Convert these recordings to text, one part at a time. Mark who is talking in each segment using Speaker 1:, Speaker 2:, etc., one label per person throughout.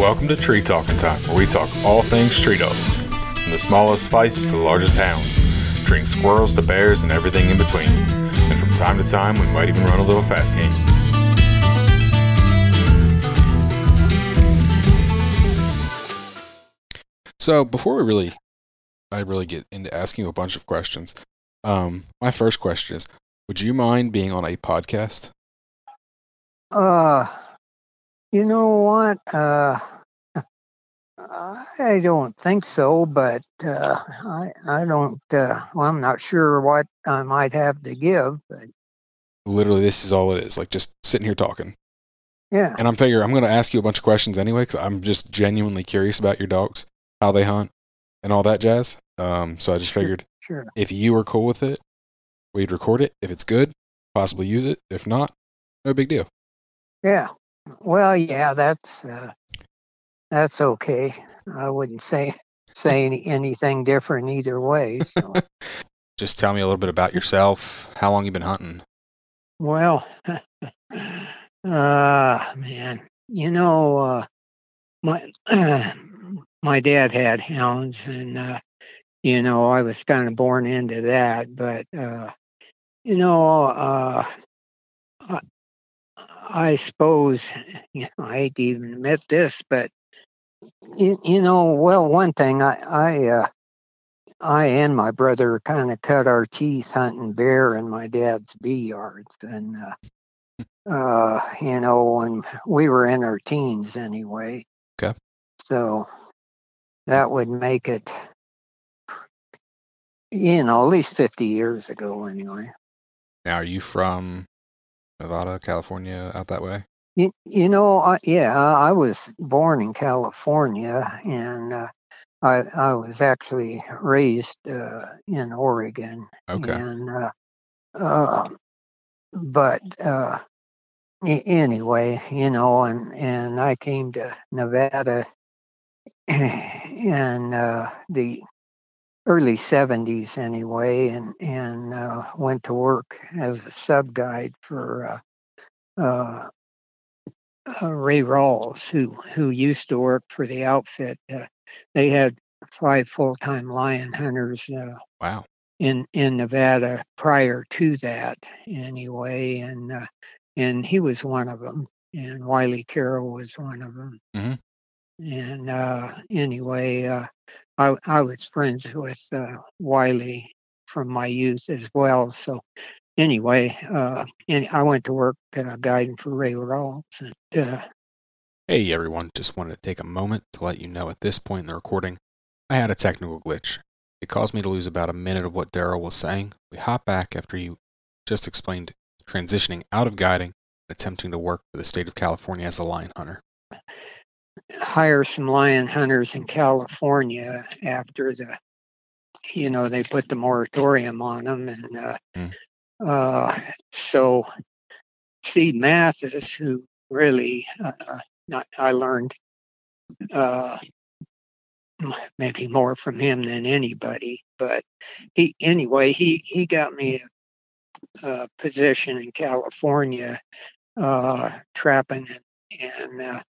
Speaker 1: Welcome to Tree Talking Time, where we talk all things tree dogs, from the smallest fights to the largest hounds, treating squirrels to bears and everything in between. And from time to time, we might even run a little fast game.
Speaker 2: So before we really, I really get into asking you a bunch of questions. Um, my first question is: Would you mind being on a podcast?
Speaker 3: Uh, you know what? Uh, I don't think so, but uh, I I don't. Uh, well, I'm not sure what I might have to give, but
Speaker 2: Literally, this is all it is. Like just sitting here talking.
Speaker 3: yeah,
Speaker 2: And I'm figure I'm going to ask you a bunch of questions anyway because I'm just genuinely curious about your dogs, how they hunt, and all that jazz. Um, so I just figured
Speaker 3: sure.
Speaker 2: if you were cool with it, we'd record it. If it's good, possibly use it. If not, no big deal.
Speaker 3: Yeah. Well, yeah, that's uh, that's okay. I wouldn't say say any, anything different either way. So.
Speaker 2: Just tell me a little bit about yourself. How long you been hunting?
Speaker 3: Well, uh, man, you know, uh, my my dad had hounds, and uh, you know, I was kind of born into that. But uh, you know, uh, I, suppose you know, I hate to even admit this, but you, you know, well, one thing I I uh, I and my brother kind of cut our teeth hunting bear in my dad's bee yards, and uh, uh, you know, when we were in our teens anyway.
Speaker 2: Okay.
Speaker 3: So that would make it, you know, at least fifty years ago anyway.
Speaker 2: Now, are you from Nevada, California, out that way?
Speaker 3: You, you know, I, yeah, I was born in California, and uh, I I was actually raised uh, in Oregon.
Speaker 2: Okay.
Speaker 3: And uh, uh, but uh, anyway, you know, and and I came to Nevada in uh, the early '70s anyway, and and uh, went to work as a sub guide for. Uh, uh, uh, Ray Rawls, who who used to work for the outfit. Uh, they had five full time lion hunters uh,
Speaker 2: Wow.
Speaker 3: in in Nevada prior to that, anyway, and uh, and he was one of them, and Wiley Carroll was one of them.
Speaker 2: Mhm.
Speaker 3: And uh, anyway, uh, I I was friends with uh, Wiley from my youth as well. So anyway, uh, and I went to work uh, guiding for Ray Rawls, and uh,
Speaker 2: Hey everyone, just wanted to take a moment to let you know at this point in the recording, I had a technical glitch. It caused me to lose about a minute of what Daryl was saying. We hop back after you just explained transitioning out of guiding attempting to work for the state of California as a lion hunter.
Speaker 3: Hire some lion hunters in California after the, you know, they put the moratorium on them, and uh,
Speaker 2: Mm.
Speaker 3: uh, so Steve Mathis, who really, uh, not, I learned uh, maybe more from him than anybody, but he anyway he he got me a, a position in California uh, trapping and, and uh,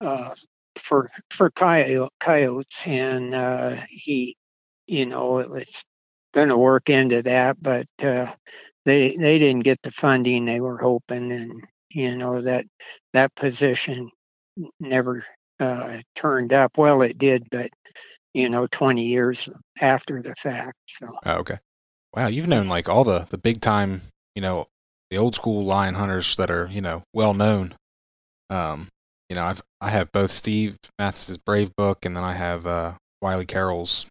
Speaker 3: uh, for for coyote, coyotes, and uh, he, you know, it was going to work into that, but uh, they they didn't get the funding they were hoping, and you know that that position never uh, turned up. Well, it did, but you know, 20 years after the fact. So
Speaker 2: Oh, okay. Wow, you've known like all the, the big time, you know, the old school lion hunters that are, you know, well known. Um, you know, I've I have both Steve Mathis's Brave book and then I have uh Wiley Carroll's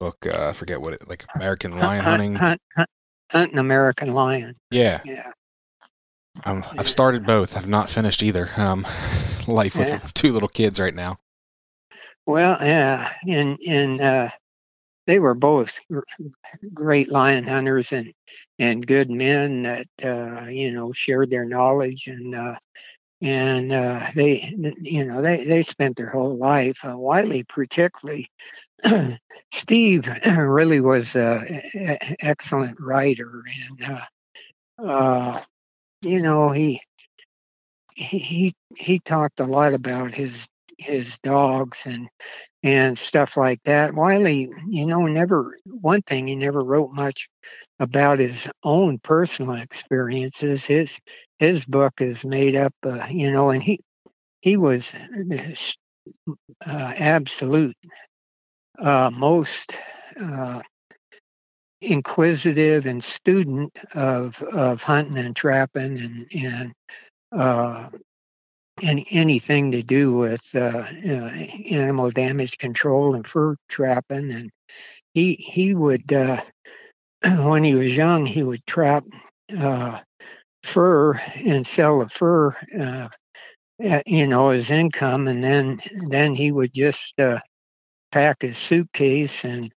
Speaker 2: book, uh I forget what it like American Lion
Speaker 3: Hunt-
Speaker 2: Hunting.
Speaker 3: hunt, hunt, hunt an American lion.
Speaker 2: Yeah.
Speaker 3: Yeah.
Speaker 2: Um, I've started both. I've not finished either. Um, life with
Speaker 3: Yeah.
Speaker 2: two little kids right now.
Speaker 3: Well, yeah, and and uh, they were both great lion hunters and and good men that uh, you know shared their knowledge and uh, and uh, they you know they they spent their whole life. Uh, Wiley particularly, Steve really was an excellent writer and uh, uh, you know he he he he talked a lot about his his dogs and and stuff like that. Wiley, you know, never one thing he never wrote much about his own personal experiences. His his book is made up, uh, you know, and he he was uh, absolute uh, most uh, inquisitive and student of of hunting and trapping and and any anything to do with uh, uh, animal damage control and fur trapping and he he would uh, when he was young he would trap uh, fur and sell the fur uh, you know his income and then then he would just uh, pack his suitcase and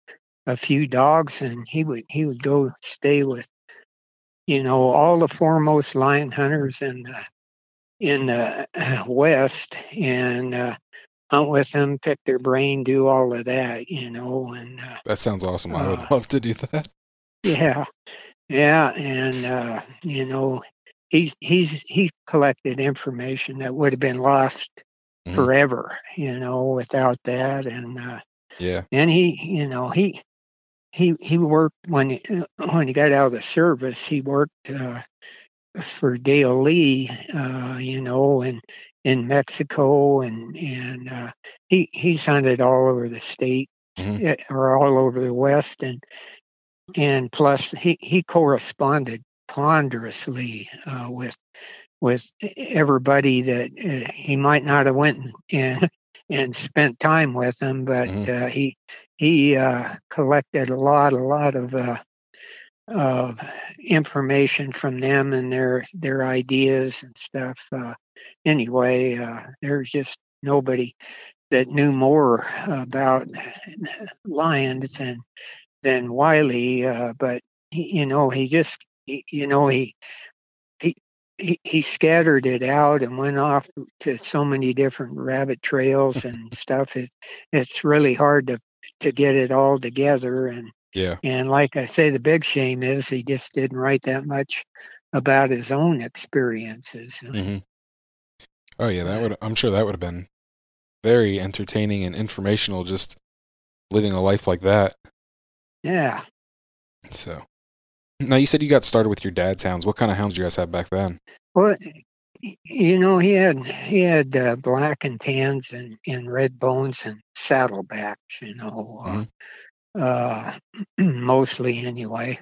Speaker 3: a few dogs and he would he would go stay with you know all the foremost lion hunters in the in the west and uh, hunt with them pick their brain do all of that you know and uh,
Speaker 2: That sounds awesome. I would
Speaker 3: uh,
Speaker 2: love to do that.
Speaker 3: yeah yeah and uh, you know he's he's he collected information that would have been lost
Speaker 2: Mhm.
Speaker 3: forever you know without that and uh,
Speaker 2: Yeah.
Speaker 3: and he you know he he he worked when he, when he got out of the service he worked uh, for Dale Lee uh, you know and in Mexico and and uh, he he's hunted all over the state
Speaker 2: Mhm.
Speaker 3: eh, or all over the west and and plus he he corresponded ponderously uh, with with everybody that uh, he might not have went and and spent time with them, but
Speaker 2: Mhm.
Speaker 3: uh, he he uh, collected a lot a lot of uh, of information from them and their their ideas and stuff. Uh, anyway, uh, there's just nobody that knew more about lions than than Wiley, uh, but he, you know he just he, you know he he he he scattered it out and went off to so many different rabbit trails and stuff. It it's really hard to to get it all together and
Speaker 2: Yeah.
Speaker 3: and like I say, the big shame is he just didn't write that much about his own experiences.
Speaker 2: hmm Oh yeah, that would. I'm sure that would have been very entertaining and informational. Just living a life like that.
Speaker 3: Yeah.
Speaker 2: So, now you said you got started with your dad's hounds. What kind of hounds did you guys have back then?
Speaker 3: Well, you know, he had he had uh, black and tans and, and red bones and saddlebacks. You know, uh, uh, mostly anyway.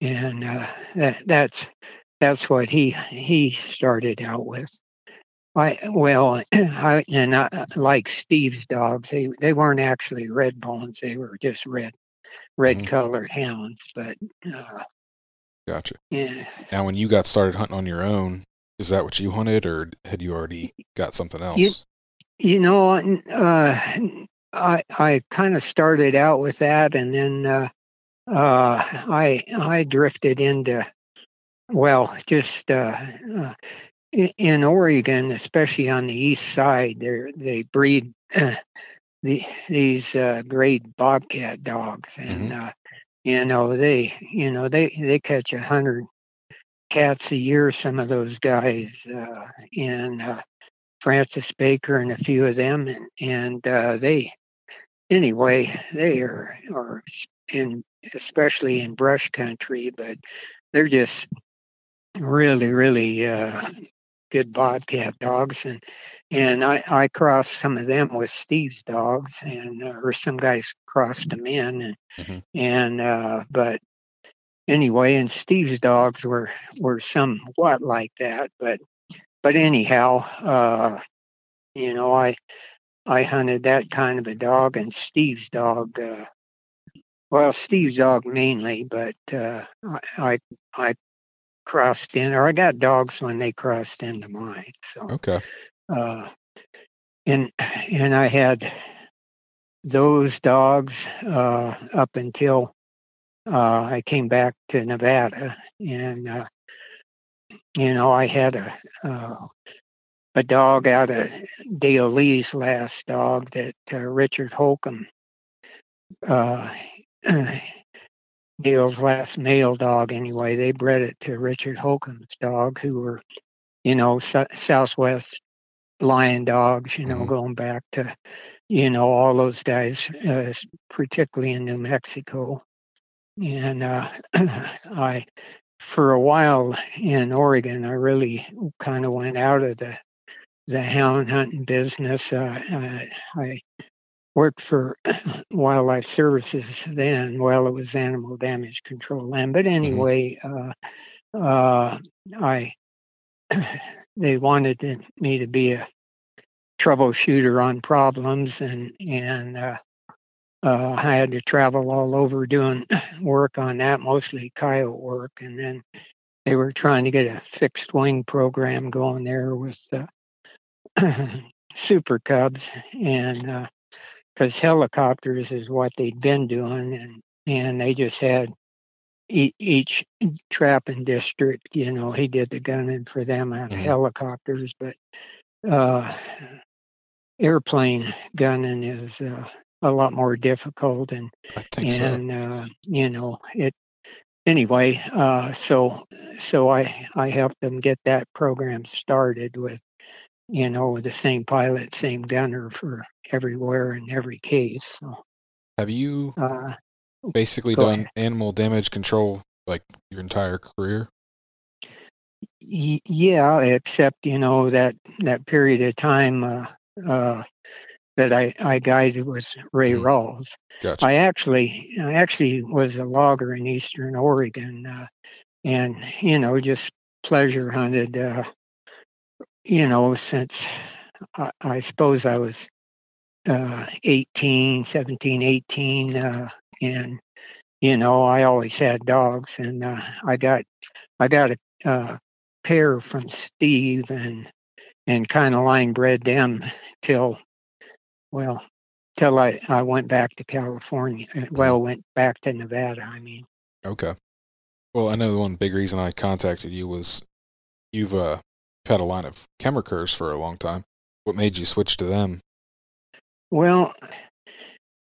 Speaker 3: And uh, that that's that's what he he started out with. I well, I, and I, like Steve's dogs, they they weren't actually red bones; they were just red red
Speaker 2: Mhm.
Speaker 3: colored hounds. But uh,
Speaker 2: Gotcha.
Speaker 3: yeah,
Speaker 2: Now, when you got started hunting on your own, is that what you hunted, or had you already got something else?
Speaker 3: You know, uh, I I kind of started out with that, and then uh, uh, I I drifted into well, just uh, uh, in Oregon, especially on the east side, they they breed uh, the, these uh, great bobcat dogs, and uh, you know they you know they they catch a hundred cats a year. Some of those guys, uh, and uh, Francis Baker and a few of them, and, and uh, they anyway they are are in especially in brush country, but they're just really really uh, good bobcat dogs, and and I I crossed some of them with Steve's dogs, and uh, or some guys crossed them in, and
Speaker 2: Mhm.
Speaker 3: and uh, but anyway, and Steve's dogs were were somewhat like that, but but anyhow, uh, you know, I I hunted that kind of a dog, and Steve's dog. Uh, well, Steve's dog mainly, but uh, I, I crossed in, or I got dogs when they crossed into mine. So,
Speaker 2: Okay.
Speaker 3: uh, and and I had those dogs uh, up until uh, I came back to Nevada, and uh, you know I had a uh, a dog out of Dale Lee's last dog that uh, Richard Holcomb, uh, Dale's last male dog anyway. They bred it to Richard Holcomb's dog, who were you know, s- Southwest lion dogs, you know,
Speaker 2: Mhm.
Speaker 3: going back to, you know, all those guys, uh, particularly in New Mexico. And uh, I, for a while in Oregon, I really kind of went out of the the hound hunting business. Uh, I, I worked for Wildlife Services then. Well, it was Animal Damage Control then, but anyway, uh, uh, I they wanted me to be a troubleshooter on problems, and and uh, uh, I had to travel all over doing work on that, mostly coyote work, and then they were trying to get a fixed wing program going there with uh, super cubs, and because helicopters is what they'd been doing, and and they just had e- each trapping district, you know, he did the gunning for them on
Speaker 2: Mhm.
Speaker 3: helicopters, but uh, airplane gunning is uh, a lot more difficult, and
Speaker 2: think so.
Speaker 3: and uh, you know it. Anyway, uh, so so I I helped them get that program started with, you know, the same pilot, same gunner for everywhere in every case. So
Speaker 2: Have you
Speaker 3: uh,
Speaker 2: basically done
Speaker 3: ahead.
Speaker 2: animal damage control like your entire career?
Speaker 3: Y- yeah, except you know that that period of time uh, uh, that I I guided was Ray
Speaker 2: Mhm.
Speaker 3: Rawls.
Speaker 2: Gotcha.
Speaker 3: I actually I actually was a logger in Eastern Oregon, uh, and you know just pleasure hunted. You know since I, I suppose I was uh, 18, 17, 18, uh, and you know I always had dogs, and uh, I got I got a uh, pair from Steve, and and kind of line bred them till well till I I went back to California. uh, Well, went back to Nevada. I mean,
Speaker 2: Okay. Well, I know the one big reason I contacted you was you've uh had a line of Kemmer Curs for a long time. What made you switch to them?
Speaker 3: well,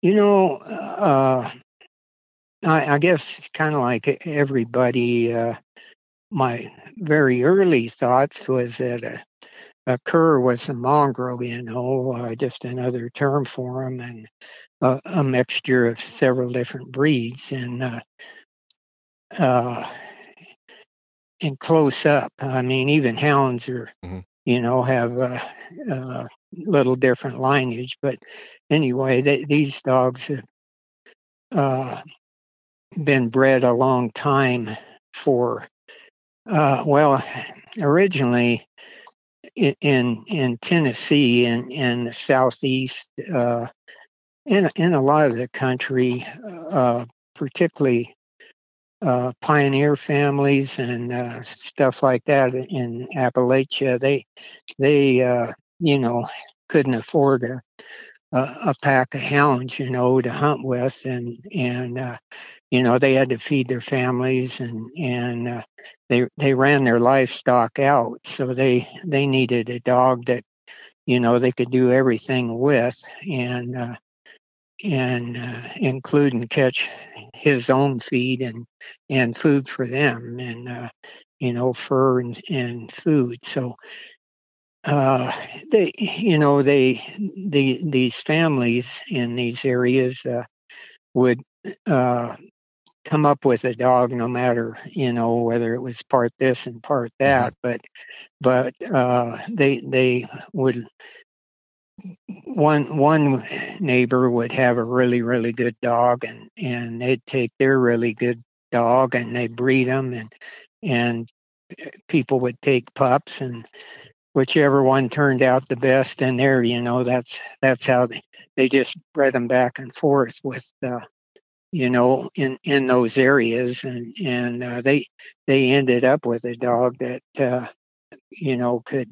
Speaker 3: you know, uh, I, I guess kind of like everybody. Uh, my very early thoughts was that a, a cur was a mongrel, you know, uh, just another term for them, and a, a mixture of several different breeds. And uh, uh, and close up, I mean, even hounds are,
Speaker 2: Mhm.
Speaker 3: you know, have a, a little different lineage. But anyway, they, these dogs have uh, been bred a long time for uh, well, originally i- in in Tennessee and in the southeast, uh, in in a lot of the country, uh, particularly uh, pioneer families and uh, stuff like that in Appalachia, they they uh, you know couldn't afford a, a a pack of hounds, you know, to hunt with, and and uh, you know they had to feed their families and and uh, they they ran their livestock out so they they needed a dog that you know they could do everything with and uh, and uh, include and catch his own feed and and food for them and uh, you know fur and, and food. So uh they you know they the these families in these areas uh, would uh come up with a dog no matter you know whether it was part this and part that but but uh they they would one one neighbor would have a really really good dog and and they'd take their really good dog and they breed them and and people would take pups and whichever one turned out the best and there you know that's that's how they, they just bred them back and forth with uh you know in in those areas and and uh, they they ended up with a dog that uh you know could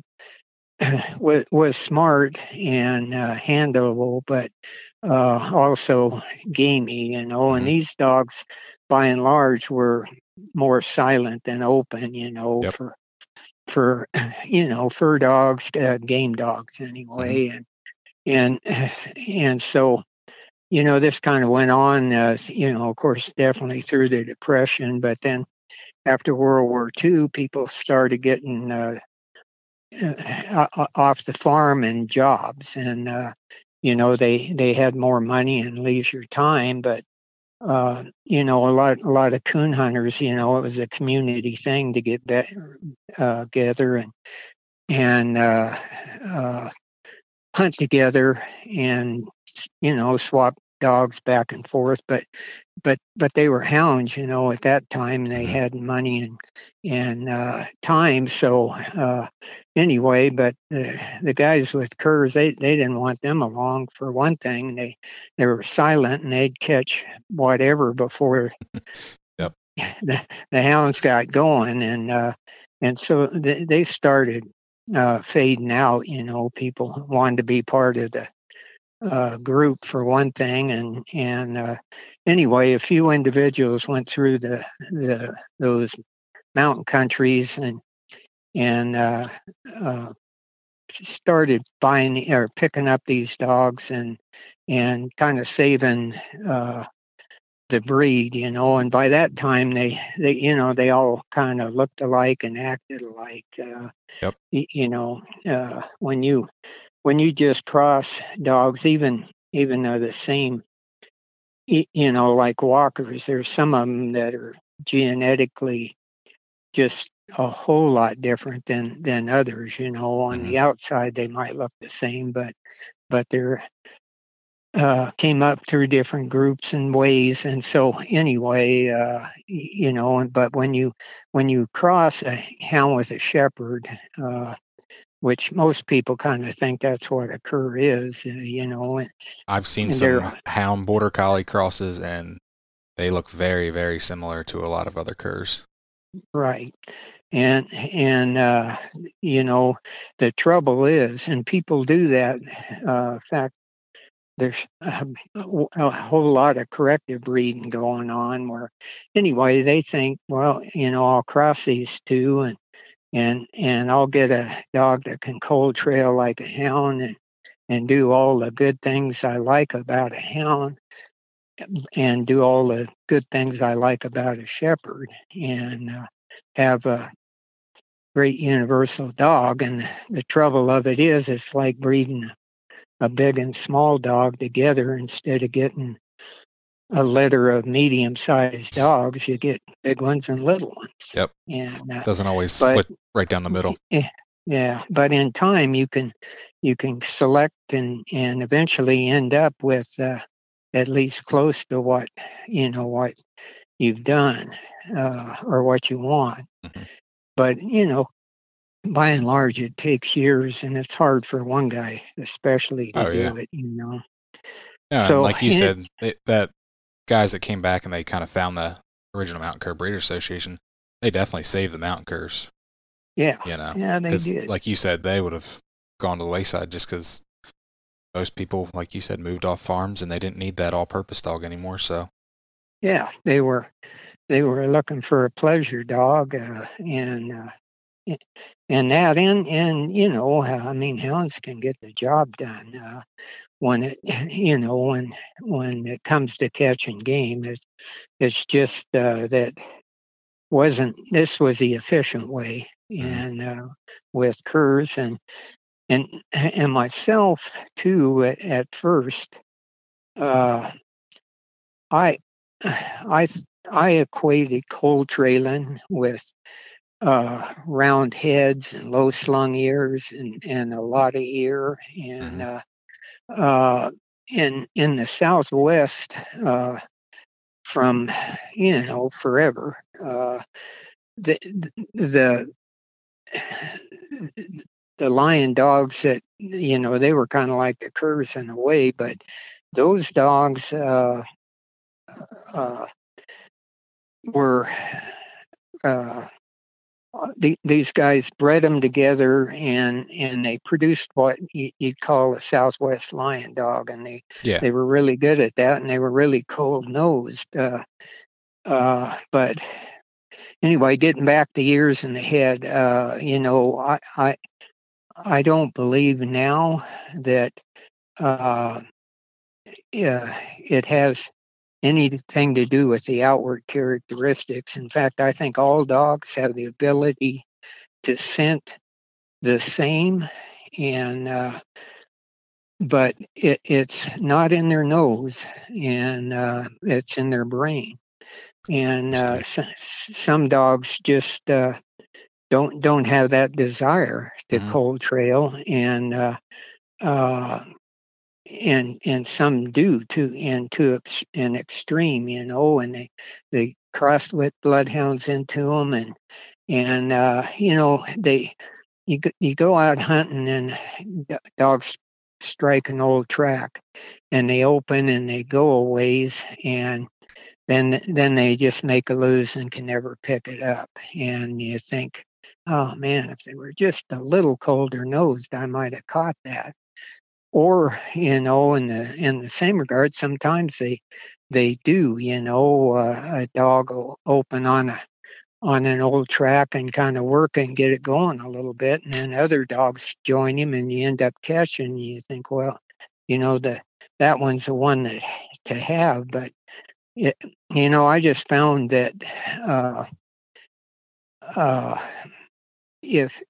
Speaker 3: was was smart and uh, handleable but uh also gamey you know and
Speaker 2: Mhm.
Speaker 3: these dogs by and large were more silent than open you know
Speaker 2: Yep.
Speaker 3: for for you know fur dogs uh, game dogs anyway and and and so you know this kind of went on uh, you know of course definitely through the depression but then after world war ii people started getting uh, off the farm and jobs, and uh, you know they they had more money and leisure time, but uh, you know, a lot a lot of coon hunters, you know, it was a community thing to get better, uh, together and and uh, uh, hunt together and you know swap dogs back and forth. But but but they were hounds, you know, at that time, and they mm-hmm. had money and and uh, time. So uh, anyway, but the, the guys with curs, they they didn't want them along for one thing. They they were silent and they'd catch whatever before
Speaker 2: yep.
Speaker 3: the the hounds got going, and uh, and so they, they started uh, fading out. You know, people wanted to be part of the uh, group for one thing, and and uh, anyway, a few individuals went through the the those mountain countries and and uh, uh, started buying or picking up these dogs and and kind of saving uh, the breed, you know. And by that time, they they you know they all kind of looked alike and acted alike. Uh,
Speaker 2: yep.
Speaker 3: You know, uh, when you when you just cross dogs, even even though the same, you know, like walkers, there's some of them that are genetically just a whole lot different than than others. You know, on the mm-hmm. outside they might look the same, but but they're uh, came up through different groups and ways and so anyway uh, you know but when you when you cross a hound with a shepherd uh, which most people kind of think that's what a cur is, uh, you know.
Speaker 2: And, I've seen some hound border collie crosses, and they look very, very similar to a lot of other curs.
Speaker 3: Right, and and uh, you know the trouble is, and people do that. Uh, in fact, there's a, a, whole lot of corrective breeding going on where anyway they think well you know i'll cross these two and and and I'll get a dog that can cold trail like a hound and and do all the good things I like about a hound and do all the good things I like about a shepherd and uh, have a great universal dog. And the trouble of it is it's like breeding a big and small dog together instead of getting a litter of medium-sized dogs, you get big ones and little ones.
Speaker 2: Yep.
Speaker 3: And
Speaker 2: uh, doesn't always but, split right down the middle.
Speaker 3: Yeah, but in time you can you can select and and eventually end up with uh, at least close to what you know what you've done uh, or what you want. Mm-hmm. But you know, by and large, it takes years, and it's hard for one guy, especially, to oh, do yeah. it. You know.
Speaker 2: Yeah, so, like you said, it, that guys that came back and they kind of found the original Mountain Cur Breeder Association, they definitely saved the Mountain Curs.
Speaker 3: Yeah.
Speaker 2: You know,
Speaker 3: yeah, they did.
Speaker 2: Like you said, they would have gone to the wayside just because most people, like you said, moved off farms and they didn't need that all-purpose dog anymore. So.
Speaker 3: Yeah, they were they were looking for a pleasure dog, uh, and uh, and that and and you know I mean hounds can get the job done. Uh, when it you know when when it comes to catching game it's it's just uh, that wasn't this was the efficient way mm-hmm. and uh, with curs and and and myself too at, at first uh, i i i equated cold trailing with uh, round heads and low slung ears and, and a lot of ear and mm-hmm. uh, uh, in in the Southwest uh, from you know forever. Uh, the the the lion dogs that you know they were kind of like the curs in a way, but those dogs uh, uh, were uh, uh, the, these guys bred them together and and they produced what you, would call a Southwest lion dog, and they
Speaker 2: yeah.
Speaker 3: they were really good at that, and they were really cold nosed. Uh, uh, but anyway, getting back the ears and the head, uh, you know, I I I don't believe now that uh, yeah, it has anything to do with the outward characteristics. In fact, I think all dogs have the ability to scent the same, and uh, but it, it's not in their nose, and uh, it's in their brain. And uh, s- some dogs just uh, don't don't have that desire to
Speaker 2: Mhm.
Speaker 3: cold trail, and uh, uh, and and some do to and to an extreme, you know, and they they cross with bloodhounds into them, and and uh, you know they you you go out hunting and dogs strike an old track, and they open and they go a ways, and then then they just make a lose and can never pick it up, and you think. Oh man, if they were just a little colder nosed, I might have caught that or you know in the in the same regard sometimes they they do you know uh, a dog will open on a on an old track and kind of work and get it going a little bit and then other dogs join him and you end up catching you think well you know the that one's the one that to have but it, you know i just found that uh uh if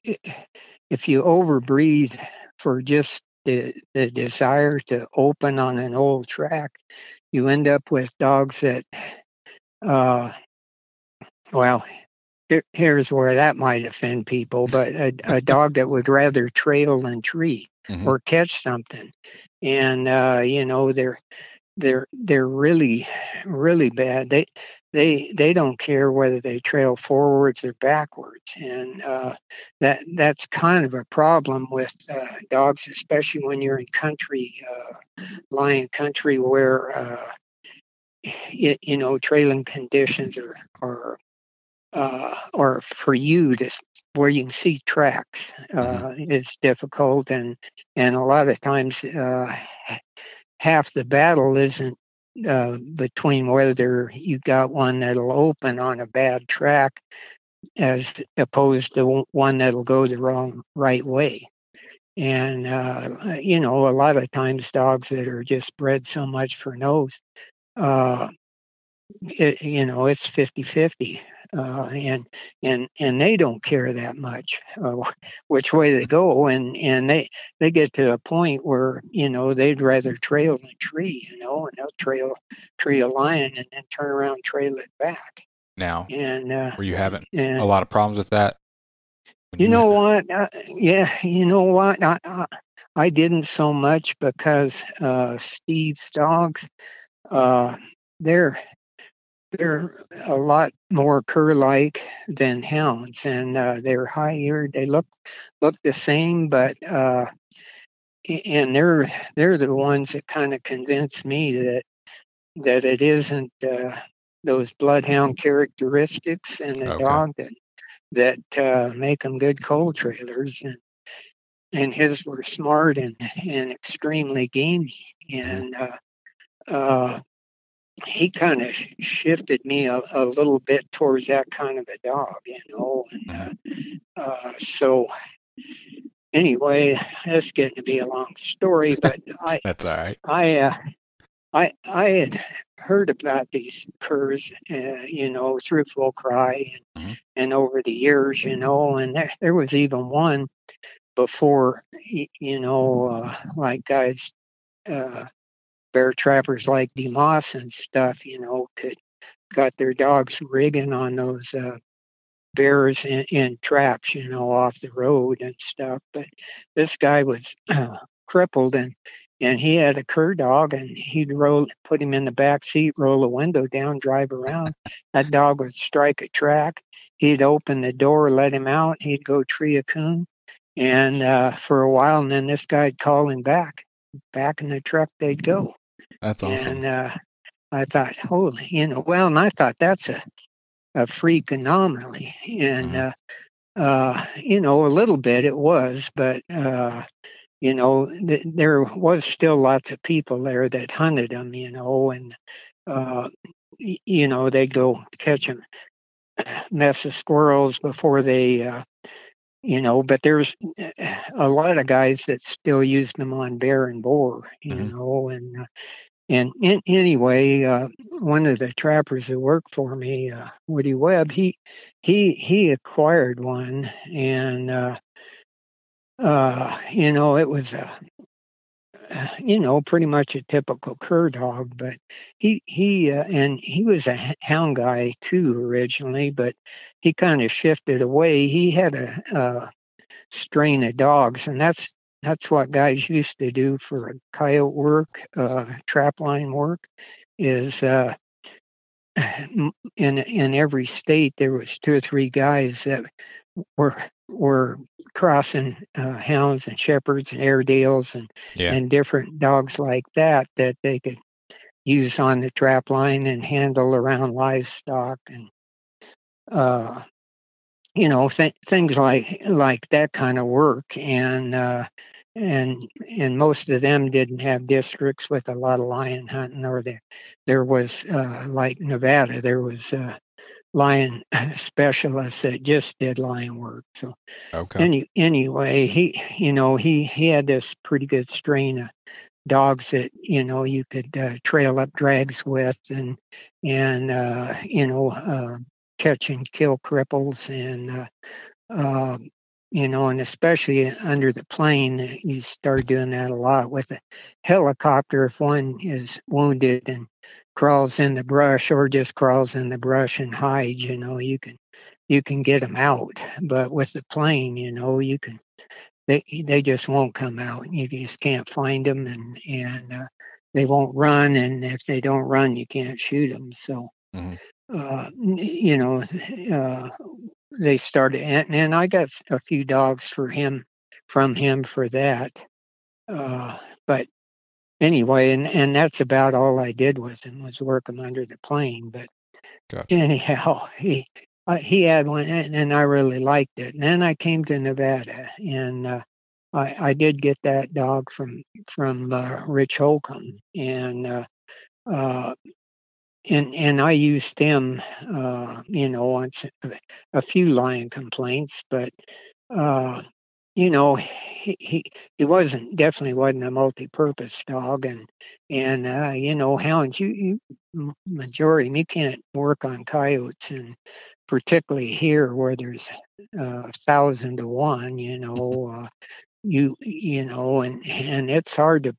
Speaker 3: if you overbreed for just the, the desire to open on an old track, you end up with dogs that, uh, well, here, here's where that might offend people, but a, a dog that would rather trail than tree
Speaker 2: Mhm.
Speaker 3: or catch something, and uh, you know they're they're they're really really bad. They they they don't care whether they trail forwards or backwards, and uh, that that's kind of a problem with uh, dogs, especially when you're in country, uh, lion country, where uh, it, you know trailing conditions are are uh, or for you to where you can see tracks uh, is difficult, and and a lot of times uh, half the battle isn't uh, between whether you got one that'll open on a bad track as opposed to one that'll go the wrong right way. And uh, you know, a lot of times dogs that are just bred so much for nose, uh, it, you know, it's 50-50. Uh, and and and they don't care that much uh, which way they go, and and they they get to a point where you know they'd rather trail than tree, you know, and they'll trail tree a lion and then turn around and trail it back,
Speaker 2: Now,
Speaker 3: and uh,
Speaker 2: were you having
Speaker 3: and
Speaker 2: a lot of problems with that? when
Speaker 3: you know what? Uh, yeah, you know what? I, I I didn't so much because uh, Steve's dogs, uh, they're they're a lot more cur-like than hounds, and uh, they're high-eared. They look look the same, but uh, and they're they're the ones that kind of convince me that that it isn't uh, those bloodhound characteristics in the
Speaker 2: Okay.
Speaker 3: dog that that uh, make them good cold trailers and and his were smart and and extremely gamey and uh, uh, he kind of shifted me a, a little bit towards that kind of a dog you know and uh, uh, so anyway that's getting to be a long story but I
Speaker 2: That's all right.
Speaker 3: I uh, I I had heard about these curs, uh, you know, through Full Cry and,
Speaker 2: Mhm.
Speaker 3: and over the years, you know, and there there was even one before, you know, uh, like guys, uh, bear trappers like DeMoss and stuff, you know, could got their dogs rigging on those uh, bears in, in traps, you know, off the road and stuff. But this guy was uh, crippled and and he had a cur dog and he'd roll put him in the back seat roll the window down drive around. That dog would strike a track. He'd open the door let him out he'd go tree a coon. And uh, for a while and then this guy'd call him back back in the truck they'd go
Speaker 2: That's awesome.
Speaker 3: and uh, i thought holy you know well and i thought that's a a freak anomaly and
Speaker 2: Mhm.
Speaker 3: uh, uh, you know a little bit it was but uh, you know, th- there was still lots of people there that hunted them, you know, and, uh, y- you know, they'd go catch them, mess of squirrels before they, uh, you know, but there's a lot of guys that still use them on bear and boar, you
Speaker 2: Mhm.
Speaker 3: know, and, uh, and in, anyway, uh, one of the trappers who worked for me, uh, Woody Webb, he, he, he acquired one and, uh, uh, you know, it was a, you know, pretty much a typical cur dog, but he he uh, and he was a hound guy too originally, but he kind of shifted away. He had a, a strain of dogs, and that's that's what guys used to do for coyote work, uh, trap line work, is uh, in in every state there was two or three guys that were were crossing uh, hounds and shepherds and Airedales and
Speaker 2: Yeah.
Speaker 3: and different dogs like that that they could use on the trap line and handle around livestock and uh, you know th- things like like that kind of work and uh, and and most of them didn't have districts with a lot of lion hunting or there there was uh, like Nevada there was uh, lion specialists that just did lion work so
Speaker 2: Okay.
Speaker 3: any anyway he you know he he had this pretty good strain of dogs that you know you could uh, trail up drags with and and uh, you know uh, catch and kill cripples and uh, uh, you know and especially under the plane you start doing that a lot with a helicopter if one is wounded and crawls in the brush or just crawls in the brush and hides you know you can you can get them out. But with the plane you know you can they they just won't come out. You just can't find them and and uh, they won't run. And if they don't run you can't shoot them. So
Speaker 2: Mhm.
Speaker 3: uh, you know uh, they started and, and i got a few dogs for him from him for that. Uh, but anyway and and that's about all i did with him was work him under the plane but
Speaker 2: Gotcha.
Speaker 3: anyhow, he uh, he had one, and, and I really liked it. And then I came to Nevada, and uh, I I did get that dog from from uh, Rich Holcomb, and uh, uh, and and I used him, uh, you know, on a few lion complaints, but uh, you know, he, he he wasn't definitely wasn't a multi-purpose dog, and and uh, you know, hounds, you, you majority you can't work on coyotes, and particularly here where there's uh, a thousand to one, you know, uh, you you know, and and it's hard to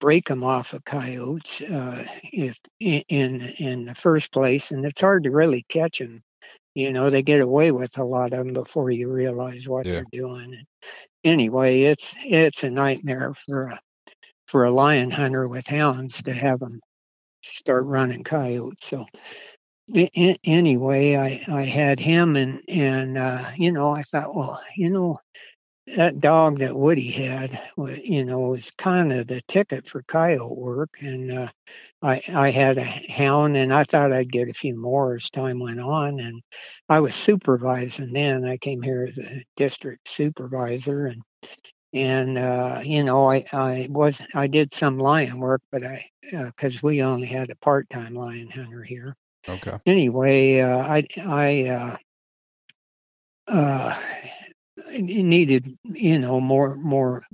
Speaker 3: break them off of coyotes uh, if in in the first place, and it's hard to really catch them. You know, they get away with a lot of them before you realize what
Speaker 2: Yeah.
Speaker 3: they're doing. Anyway, it's it's a nightmare for a for a lion hunter with hounds to have them start running coyotes. So anyway, I I had him and and uh, you know I thought, well, you know that dog that Woody had, you know, was kind of the ticket for coyote work. And uh, I I had a hound, and I thought I'd get a few more as time went on. And I was supervising then. I came here as a district supervisor, and and uh, you know I I was I did some lion work, but I because we only had a part time lion hunter here
Speaker 2: Okay.
Speaker 3: anyway, uh, I I uh, uh, I needed you know more more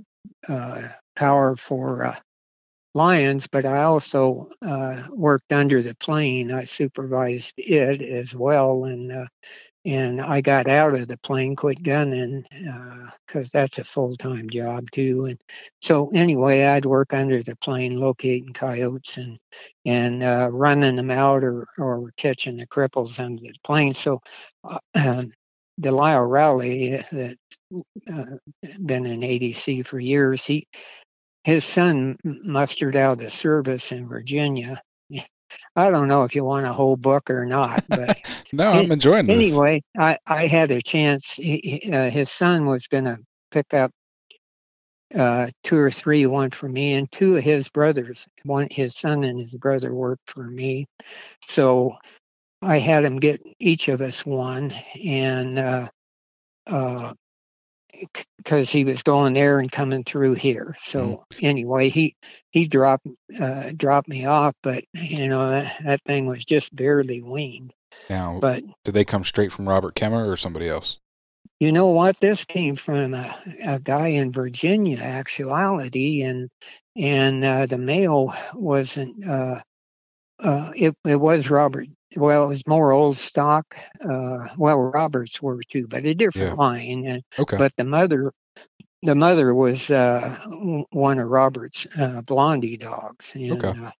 Speaker 3: uh, power for uh, lions, but I also uh, worked under the plane. I supervised it as well, and uh, and I got out of the plane, quit gunning because that's a full time job too. And so anyway, I'd work under the plane, locating coyotes and and uh, running them out or or catching the cripples under the plane. So. Uh, um, Delisle Rowley, that uh, been in ADC for years, he his son mustered out of service in Virginia. I don't know if you want a whole book or not, but
Speaker 2: No, I'm enjoying this.
Speaker 3: anyway, I, I had a chance. He, uh, his son was going to pick up uh, two or three, one for me, and two of his brothers. One, his son and his brother worked for me, so I had him get each of us one, and uh, uh, because he was going there and coming through here. So anyway, he he dropped uh, dropped me off, but you know that, that thing was just barely weaned.
Speaker 2: Now,
Speaker 3: But
Speaker 2: did they come straight from Robert Kemmer or somebody else?
Speaker 3: you know what? This came from a, a guy in Virginia, actuality, and and uh, the mail wasn't. Uh, uh, it it was Robert. Well, it was more old stock. Uh, well, Roberts were too, but a different
Speaker 2: Yeah.
Speaker 3: line. And
Speaker 2: Okay.
Speaker 3: but the mother the mother was uh, one of Robert's uh, Blondie dogs, and
Speaker 2: Okay.
Speaker 3: uh,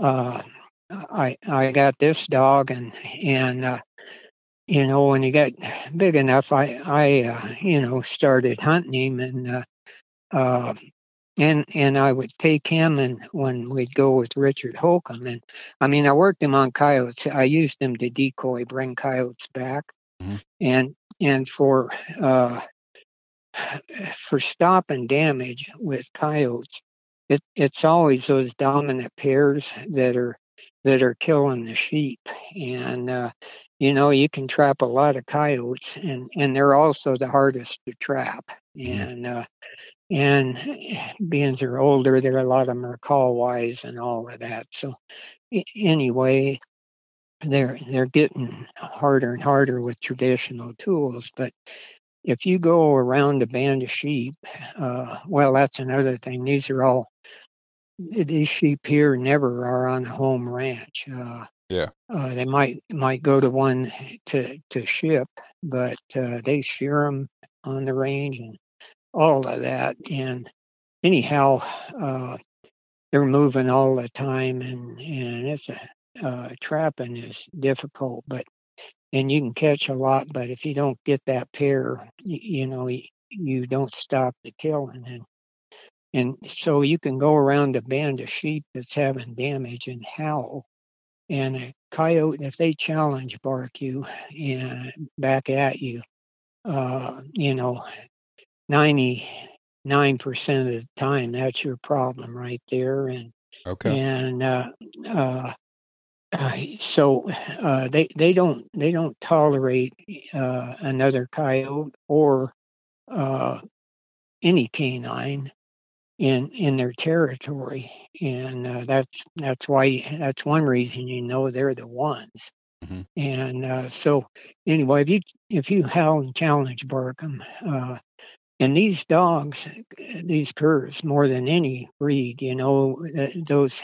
Speaker 3: uh, I I got this dog, and and uh, you know when he got big enough, I I uh, you know started hunting him, and uh, uh, and and I would take him, and when we'd go with Richard Holcomb, and I mean I worked him on coyotes. I used him to decoy, bring coyotes back,
Speaker 2: Mhm.
Speaker 3: and and for uh, for stopping damage with coyotes, it, it's always those dominant pairs that are that are killing the sheep. And uh, you know, you can trap a lot of coyotes, and and they're also the hardest to trap. And uh, and being they're older, there are a lot of them are call wise and all of that. So anyway. They're they're getting harder and harder with traditional tools, but if you go around a band of sheep, uh, well, that's another thing. These are all these sheep here never are on a home ranch. Uh,
Speaker 2: Yeah.
Speaker 3: uh, they might might go to one to to ship, but uh, they shear them on the range and all of that. And anyhow, uh, they're moving all the time, and and it's a uh, trapping is difficult, but and you can catch a lot, but if you don't get that pair, you, you know, you, you don't stop the killing. And and so you can go around a band of sheep that's having damage and howl. And a coyote, if they challenge bark you and back at you, uh, you know, 99% of the time, that's your problem right there. And
Speaker 2: Okay.
Speaker 3: and uh, uh, uh, so uh, they they don't they don't tolerate uh, another coyote or uh, any canine in in their territory, and uh, that's that's why that's one reason you know they're the ones.
Speaker 2: Mhm.
Speaker 3: And uh, so anyway, if you if you howl and challenge bark 'em, uh, and these dogs, these curs, more than any breed, you know, those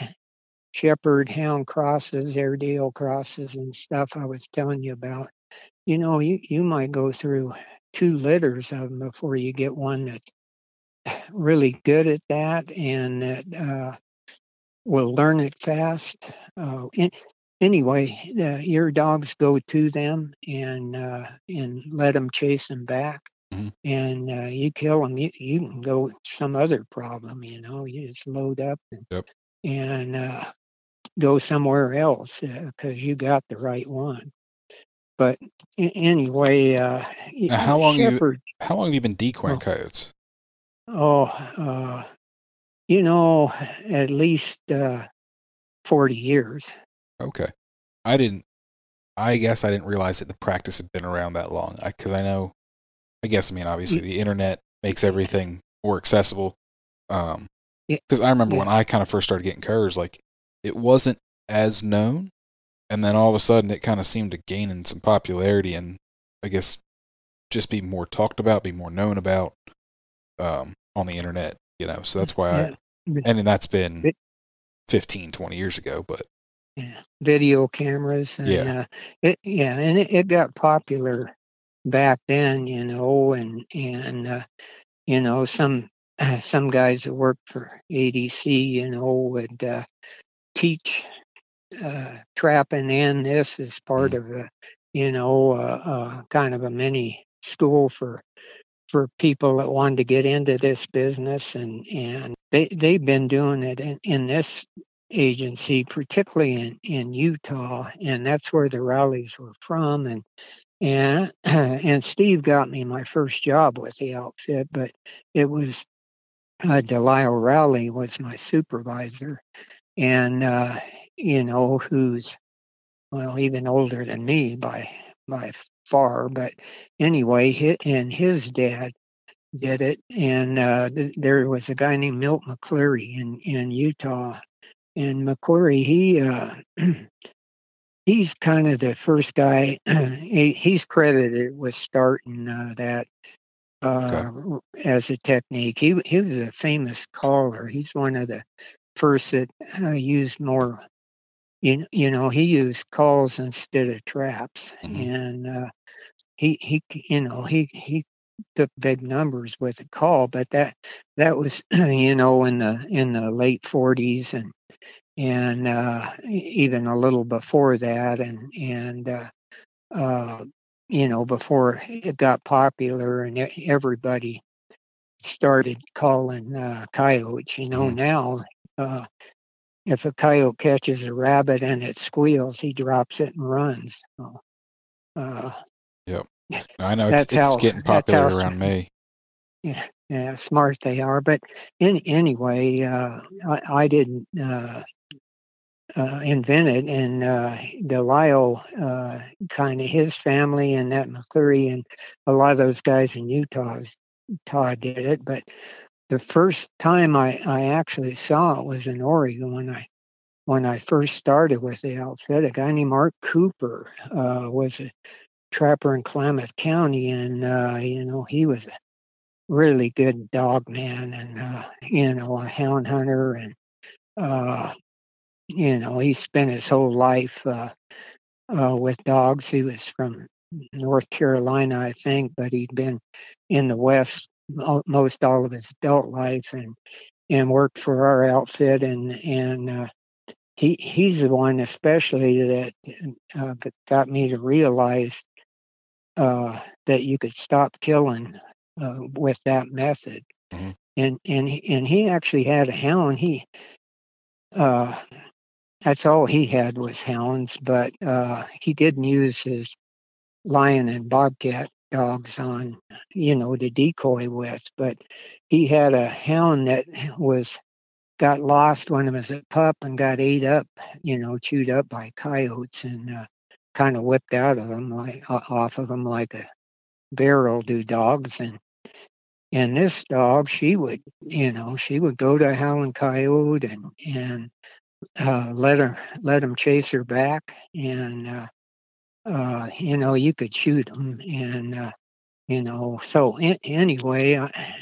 Speaker 3: shepherd hound crosses, Airedale crosses, and stuff I was telling you about. You know, you you might go through two litters of them before you get one that's really good at that and that uh, will learn it fast. Uh, in, anyway, uh, your dogs go to them and uh, and let them chase them back.
Speaker 2: Mhm.
Speaker 3: And uh, you kill them, you, you can go some other problem, you know. You just load up and
Speaker 2: Yep.
Speaker 3: and uh, go somewhere else because you got the right one. But anyway, uh,
Speaker 2: Now, how long you- How long have you been decoying
Speaker 3: Oh.
Speaker 2: coyotes?
Speaker 3: oh, uh, you know, at least uh, forty years.
Speaker 2: Okay. I didn't. I guess I didn't realize that the practice had been around that long. Because I, know. I guess I mean obviously the internet makes everything more accessible. Um.
Speaker 3: Yeah.
Speaker 2: Because I remember when I kind of first started getting curs, like it wasn't as known, and then all of a sudden it kind of seemed to gain in some popularity, and I guess just be more talked about, be more known about, um, on the internet. You know, so that's why I.
Speaker 3: Yeah.
Speaker 2: And then that's been
Speaker 3: It-
Speaker 2: 15, 20 years ago, but
Speaker 3: yeah, video cameras and
Speaker 2: Yeah.
Speaker 3: uh, it yeah and it, it got popular back then you know and and uh, you know some some guys that worked for adc you know would uh, teach uh, trapping and this as part of a you know uh, uh, kind of a mini school for for people that wanted to get into this business and and they they've been doing it in, in this agency, particularly in, in Utah, and that's where the Rowleys were from. And and and Steve got me my first job with the outfit, but it was uh, Delisle Rowley was my supervisor, and uh, you know who's well even older than me by by far. But anyway, hi and his dad did it, and uh, th- there was a guy named Milt McCleary in in Utah and McQuarrie, he uh, he's kind of the first guy. he, he's credited with starting uh, that uh, as a technique. He he was a famous caller. He's one of the first that uh, used more. You you know he used calls instead of traps,
Speaker 2: Mhm.
Speaker 3: and uh, he he you know he he took big numbers with a call, but that that was you know in the in the late 40s and and uh, even a little before that, and and uh, uh, you know before it got popular and everybody started calling uh, coyotes. You know mm-hmm. now. Uh, if a coyote catches a rabbit and it squeals, he drops it and runs. So,
Speaker 2: uh, yep. I know it's, it's getting popular how, around me.
Speaker 3: Yeah, yeah, smart they are. But in, anyway, uh, I, I, didn't uh, uh, invent it, and uh, Delisle, uh, kind of his family, and that McCleary, and a lot of those guys in Utah, Todd did it. But the first time I, I actually saw it was in Oregon when I when I first started with the outfit. A guy named Mark Cooper uh, was a trapper in Klamath County, and uh, you know he was a really good dog man, and uh, you know a hound hunter, and uh, you know he spent his whole life uh, uh, with dogs. He was from North Carolina, I think, but he'd been in the West most all of his adult life, and and worked for our outfit, and and uh, he he's the one especially that uh, got me to realize uh, that you could stop killing uh, with that method. Mm-hmm. And and and he actually had a hound. He uh, that's all he had was hounds, but uh, he didn't use his lion and bobcat dogs on, you know, to decoy with. But he had a hound that was got lost when he was a pup and got ate up, you know, chewed up by coyotes and uh, kind of whipped out of them like off of them like a bear will do dogs and and this dog she would you know she would go to howling coyote and and uh, let her let him chase her back and uh, uh, you know you could shoot them and uh, you know so in, anyway I,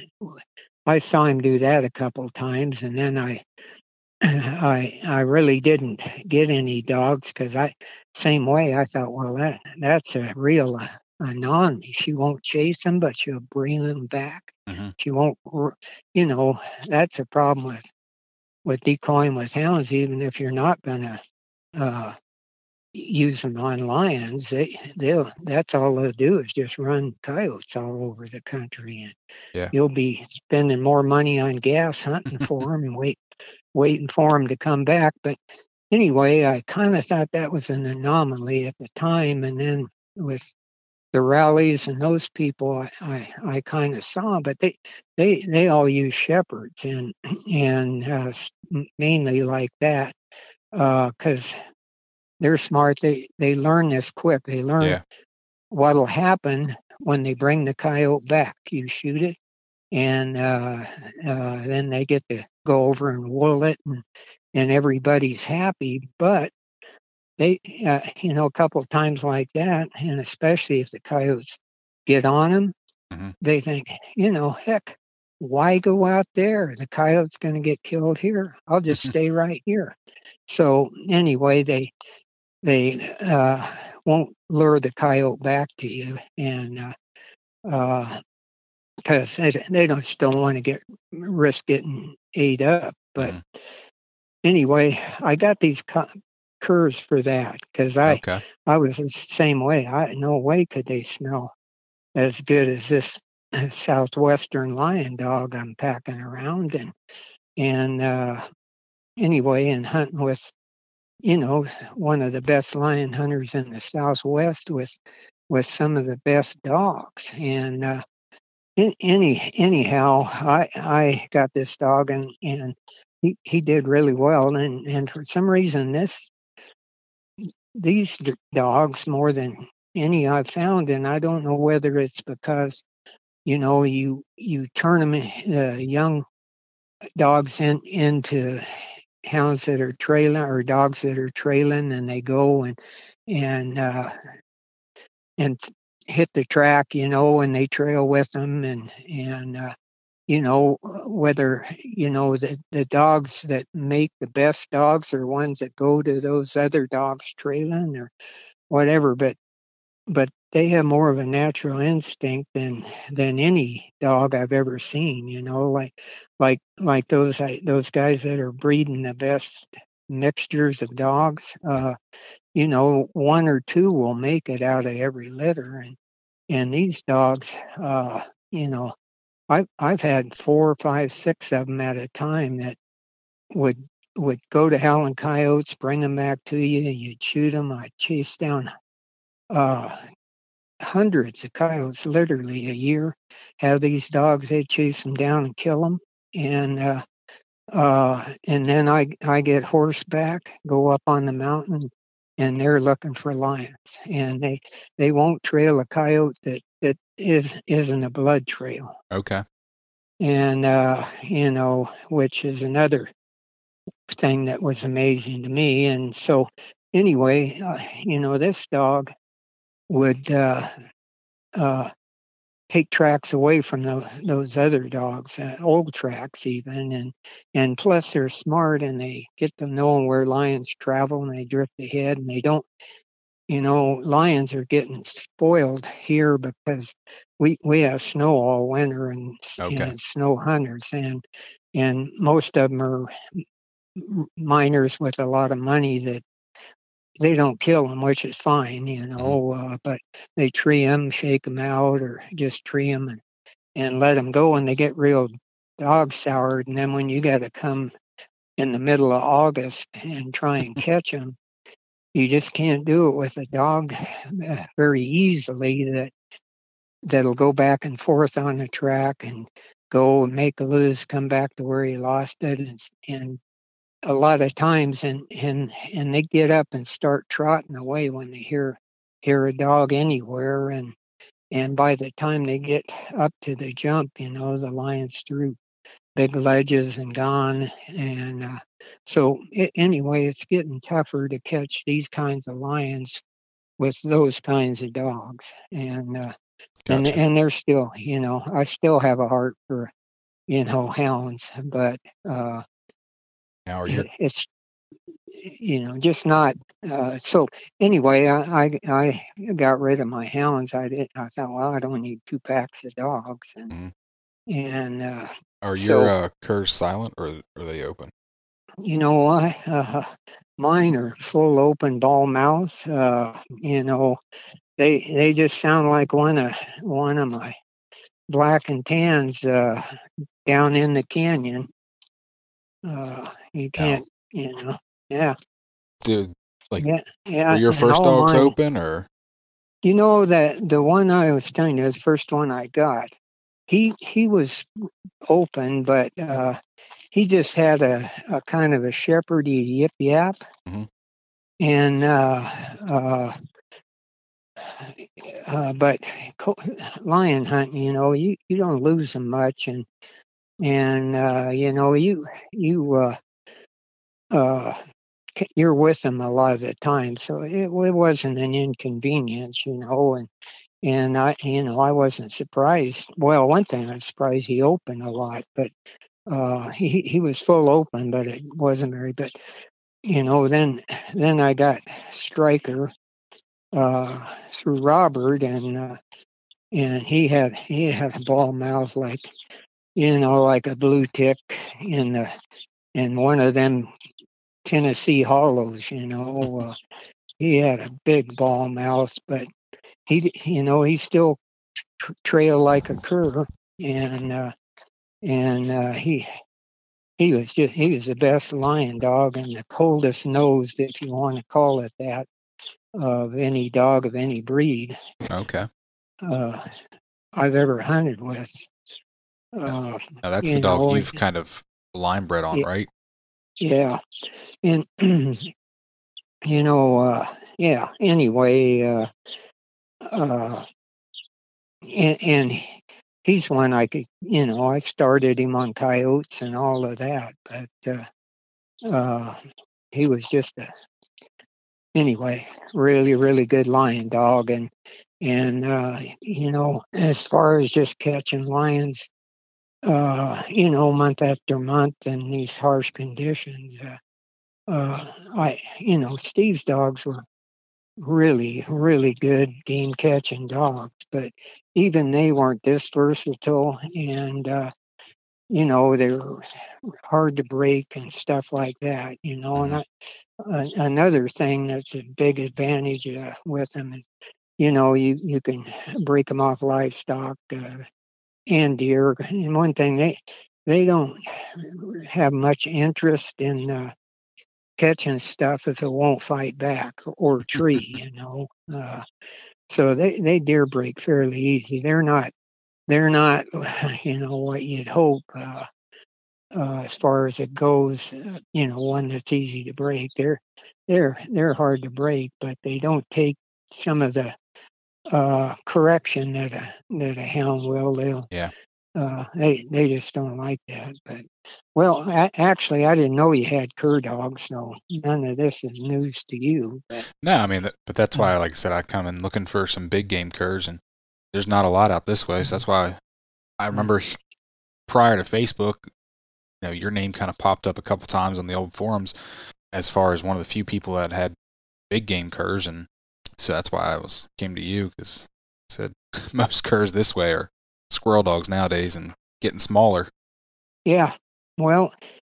Speaker 3: I saw him do that a couple of times and then I I I really didn't get any dogs because I same way I thought well that that's a real uh, anon she won't chase them but she'll bring them back mm-hmm. she won't you know that's a problem with with decoying with hounds even if you're not gonna uh, use them on lions they they'll that's all they'll do is just run coyotes all over the country and yeah. you'll be spending more money on gas hunting for them and wait waiting for him to come back. But anyway, I kind of thought that was an anomaly at the time. And then with the Rowleys and those people, I, I, I kind of saw, but they, they, they all use shepherds and, and uh, mainly like that because uh, they're smart. They, they learn this quick. They learn yeah. what'll happen when they bring the coyote back. You shoot it and uh, uh, then they get to go over and wool it, and and everybody's happy. But they, uh, you know, a couple of times like that, and especially if the coyotes get on them, mm-hmm. they think, you know, heck, why go out there? The coyote's going to get killed here. I'll just stay right here. So anyway, they they uh, won't lure the coyote back to you, and uh, uh, because they, they just don't want to get risk getting ate up. But mm. anyway, I got these curs for that because I okay. I was the same way. I no way could they smell as good as this southwestern lion dog I'm packing around and and uh, anyway, and hunting with you know one of the best lion hunters in the southwest with with some of the best dogs and uh, any anyhow, I I got this dog and and he he did really well and and for some reason this these dogs more than any I've found and I don't know whether it's because you know you you turn them uh, young dogs in into hounds that are trailing or dogs that are trailing and they go and and uh and hit the track, you know, and they trail with them, and and uh, you know whether you know the the dogs that make the best dogs are ones that go to those other dogs trailing or whatever. But but they have more of a natural instinct than than any dog I've ever seen. You know, like like like those those guys that are breeding the best mixtures of dogs. Uh, you know, one or two will make it out of every litter, and and these dogs, uh, you know, I've I've had four, five, six of them at a time that would would go to howling coyotes, bring them back to you, and you'd shoot them. I chased down uh, hundreds of coyotes literally a year. Have these dogs, they chase them down and kill them. And uh, uh, and then I I get horseback, go up on the mountain, and they're looking for lions. And they they won't trail a coyote that that is isn't a blood trail.
Speaker 2: Okay.
Speaker 3: And uh, you know, which is another thing that was amazing to me. And so anyway, uh, you know, this dog would uh, uh, take tracks away from the, those other dogs, uh, old tracks even, and and plus they're smart and they get to know where lions travel and they drift ahead and they don't. You know, lions are getting spoiled here because we we have snow all winter and,
Speaker 2: okay.
Speaker 3: and snow hunters and and most of them are miners with a lot of money that they don't kill them, which is fine, you
Speaker 2: Mm-hmm.
Speaker 3: know, uh, but they tree them, shake them out, or just tree them and, and let them go, and they get real dog soured. And then when you got to come in the middle of August and try and catch them, you just can't do it with a dog uh, very easily. That that'll go back and forth on the track and go and make a lose, come back to where he lost it, and, and a lot of times and and and they get up and start trotting away when they hear hear a dog anywhere and and by the time they get up to the jump you know the lion's through big ledges and gone and uh, so it, anyway it's getting tougher to catch these kinds of lions with those kinds of dogs and uh, and
Speaker 2: Gotcha.
Speaker 3: and they're still you know i still have a heart for you know hounds but uh
Speaker 2: Now, are you
Speaker 3: it's you know just not uh, so anyway I, I i got rid of my hounds i did i thought well i don't need two packs of dogs and
Speaker 2: Mhm.
Speaker 3: and uh
Speaker 2: are
Speaker 3: so-
Speaker 2: your uh, curs silent or are they open?
Speaker 3: You know what uh mine are full open ball mouth uh you know they they just sound like one of one of my black and tans uh down in the canyon. Uh you can't you know yeah.
Speaker 2: Did like
Speaker 3: yeah yeah
Speaker 2: were your first dogs
Speaker 3: mine-
Speaker 2: open or?
Speaker 3: You know that the one I was telling you, the first one I got, he he was open, but uh, he just had a, a kind of a shepherdy yip yap,
Speaker 2: Mhm.
Speaker 3: and uh, uh, uh, but co- lion hunting, you know, you, you don't lose them much, and and uh, you know you you uh, uh, you're with them a lot of the time, so it, it wasn't an inconvenience, you know, and and I, you know, I wasn't surprised. Well, one thing I was surprised he opened a lot, but uh, he he was full open, but it wasn't very. But you know, then then I got Striker uh, through Robert, and uh, and he had he had a ball mouth like you know like a blue tick in the in one of them Tennessee hollows. You know, uh, he had a big ball mouth, but he you know he still tr- trail like a cur, and uh, and uh, he. He was just, he was the best lion dog and the coldest nosed, if you want to call it that, of any dog of any breed
Speaker 2: Okay.
Speaker 3: uh, I've ever hunted with. Uh,
Speaker 2: Now that's the dog
Speaker 3: know,
Speaker 2: you've kind of line bred on,
Speaker 3: Yeah.
Speaker 2: right?
Speaker 3: yeah, and you know, uh, yeah. Anyway, uh, uh, and, and he's one I could, you know, I started him on coyotes and all of that, but uh, uh, he was just a anyway, really, really good lion dog, and and uh, you know, as far as just catching lions, uh, you know, month after month in these harsh conditions, uh, uh, I, you know, Steve's dogs were really, really good game catching dogs, but even they weren't this versatile and, uh, you know, they were hard to break and stuff like that, you know. And
Speaker 2: Mm-hmm.
Speaker 3: I, uh, another thing that's a big advantage uh, with them is, you know, you, you can break them off livestock uh, and deer. And one thing, they, they don't have much interest in uh, catching stuff if it won't fight back or tree, you know. Uh, so they, they deer break fairly easy. They're not they're not you know what you'd hope uh, uh, as far as it goes. Uh, you know, one that's easy to break. They're they're they're hard to break, but they don't take some of the uh, correction that a that a hound will. They'll
Speaker 2: Yeah.
Speaker 3: Uh, they they just don't like that. But well, a- actually, I didn't know you had cur dogs, so none of this is news to you. But
Speaker 2: No, I mean, but that's
Speaker 3: Mm.
Speaker 2: why, like I said, I come in looking for some big game curs, and there's not a lot out this way. So that's why I remember prior to Facebook, you know, your name kind of popped up a couple times on the old forums as far as one of the few people that had big game curs, and so that's why I was came to you because said most curs this way are squirrel dogs nowadays and getting smaller.
Speaker 3: yeah, well,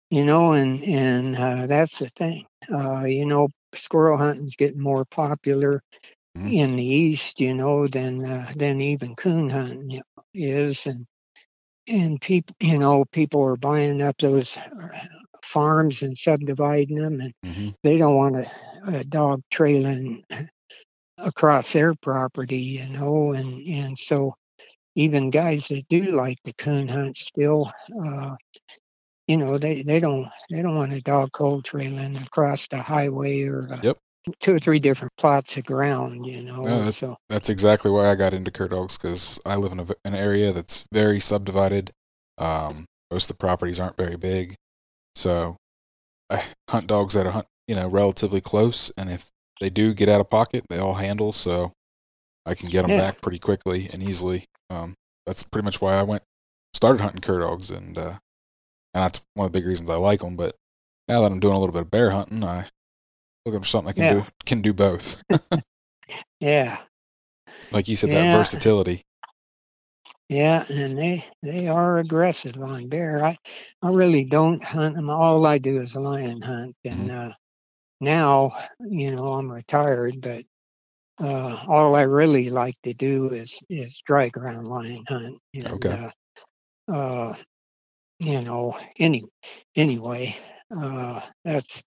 Speaker 3: you know, and and uh, that's the thing. Uh, you know, squirrel hunting's getting more popular
Speaker 2: Mhm.
Speaker 3: in the east, you know, than uh, than even coon hunting is, and and people, you know, people are buying up those uh, farms and subdividing them, and
Speaker 2: Mm-hmm.
Speaker 3: they don't want a, a dog trailing across their property, you know, and and so even guys that do like the coon hunt still, uh, you know, they they don't they don't want a dog cold trailing across the highway or uh,
Speaker 2: Yep.
Speaker 3: two or three different plots of ground, you know.
Speaker 2: No, that-
Speaker 3: so
Speaker 2: That's exactly why I got into cur dogs because I live in a, an area that's very subdivided. Um, most of the properties aren't very big, so I hunt dogs that are hunt, you know, relatively close, and if they do get out of pocket, they all handle, so I can get them
Speaker 3: Yeah.
Speaker 2: back pretty quickly and easily. Um, that's pretty much why I went started hunting cur dogs, and uh, and that's one of the big reasons I like them. But now that I'm doing a little bit of bear hunting, I looking for something I can
Speaker 3: Yeah.
Speaker 2: do can do both.
Speaker 3: yeah,
Speaker 2: like you said,
Speaker 3: Yeah.
Speaker 2: that versatility.
Speaker 3: yeah, and they they are aggressive on bear. I I really don't hunt them. All I do is lion hunt, and uh, now you know I'm retired, but uh, all I really like to do is is dry ground lion hunt. And,
Speaker 2: Okay.
Speaker 3: Uh, uh, you know, any anyway, uh, that's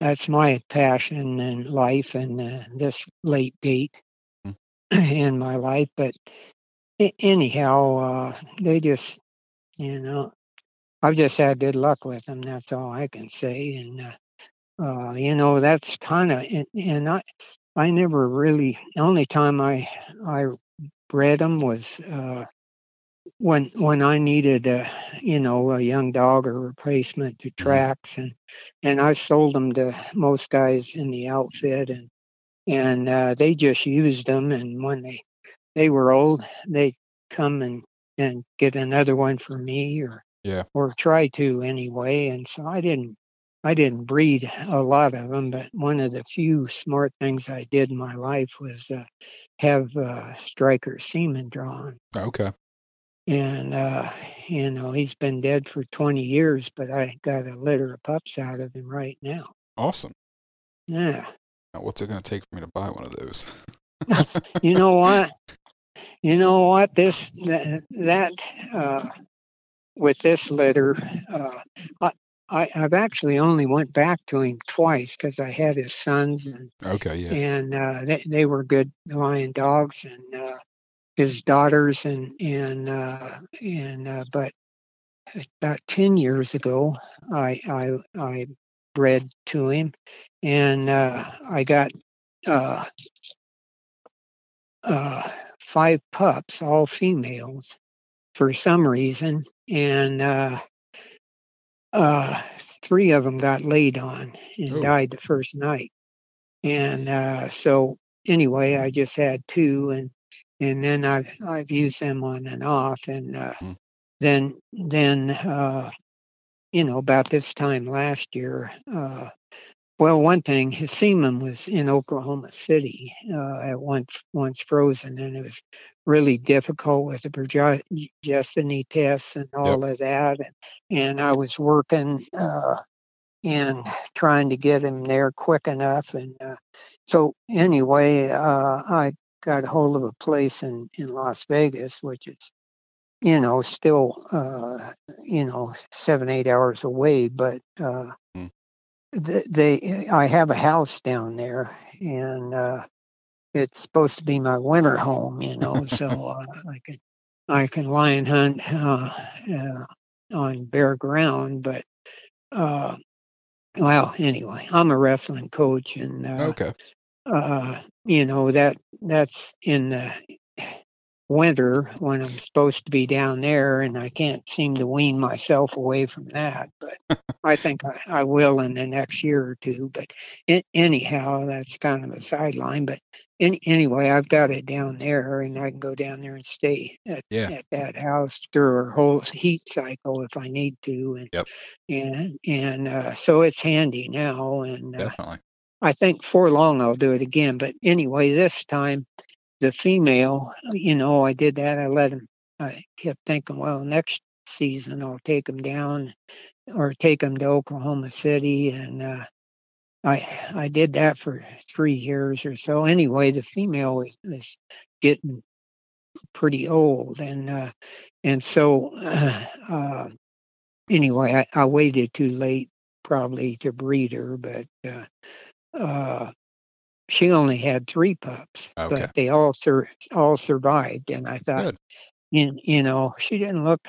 Speaker 3: that's my passion in life and uh, this late date
Speaker 2: Mm.
Speaker 3: in my life. But anyhow, uh, they just, you know, I've just had good luck with them. That's all I can say. And uh, uh, you know, that's kind of and, and I I never really. The only time I I bred them was uh, when when I needed a you know a young dog or replacement to tracks and and I sold them to most guys in the outfit and and uh, they just used them and when they they were old they'd come and and get another one for me or
Speaker 2: Yeah.
Speaker 3: or try to anyway and so I didn't I didn't breed a lot of them but one of the few smart things I did in my life was uh, have uh, striker semen drawn
Speaker 2: Okay.
Speaker 3: and uh you know he's been dead for 20 years but i got a litter of pups out of him right now
Speaker 2: Awesome.
Speaker 3: yeah
Speaker 2: Now, what's it going to take for me to buy one of those?
Speaker 3: you know what you know what this that, that uh with this litter uh I, i've actually only went back to him twice because i had his sons and
Speaker 2: Okay, yeah.
Speaker 3: and uh, they, they were good lion dogs and uh, his daughters and and uh, and uh, but about 10 years ago I I I bred to him and uh, I got uh, uh, five pups all females for some reason and uh, uh, three of them got laid on and
Speaker 2: Oh.
Speaker 3: died the first night and uh, so anyway I just had two and and then I've I've used them on and off and uh,
Speaker 2: Mm.
Speaker 3: then then uh, you know about this time last year uh, well, one thing, his semen was in Oklahoma City uh, at once once frozen, and it was really difficult with the progeny tests and all yep. of that. And, and I was working uh, and trying to get him there quick enough. And uh, so, anyway, uh, I got a hold of a place in, in Las Vegas, which is, you know, still, uh, you know, seven, eight hours away, but mm. They, I have a house down there and uh, it's supposed to be my winter home, you know, so uh, I can, I can lion hunt uh, on bare ground, but well, anyway, I'm a wrestling coach, and uh,
Speaker 2: okay,
Speaker 3: uh, you know that that's in the winter when I'm supposed to be down there, and I can't seem to wean myself away from that. But I think I, I, will in the next year or two. But it, anyhow, that's kind of a sideline. But in, anyway, I've got it down there, and I can go down there and stay at,
Speaker 2: yeah.
Speaker 3: at that house through a whole heat cycle if I need to. And
Speaker 2: yep.
Speaker 3: and and uh, so it's handy now. And
Speaker 2: uh, definitely.
Speaker 3: I think for long I'll do it again. But anyway, this time the female, you know, I did that. I let him. I kept thinking, well, next season I'll take him down or take him to Oklahoma City, and uh, I I did that for three years or so. Anyway, the female was, was getting pretty old, and uh, and so uh, anyway, I, I waited too late probably to breed her, but uh, uh, she only had three pups,
Speaker 2: okay.
Speaker 3: but they all sur- all survived. And I thought, you, you know, she didn't look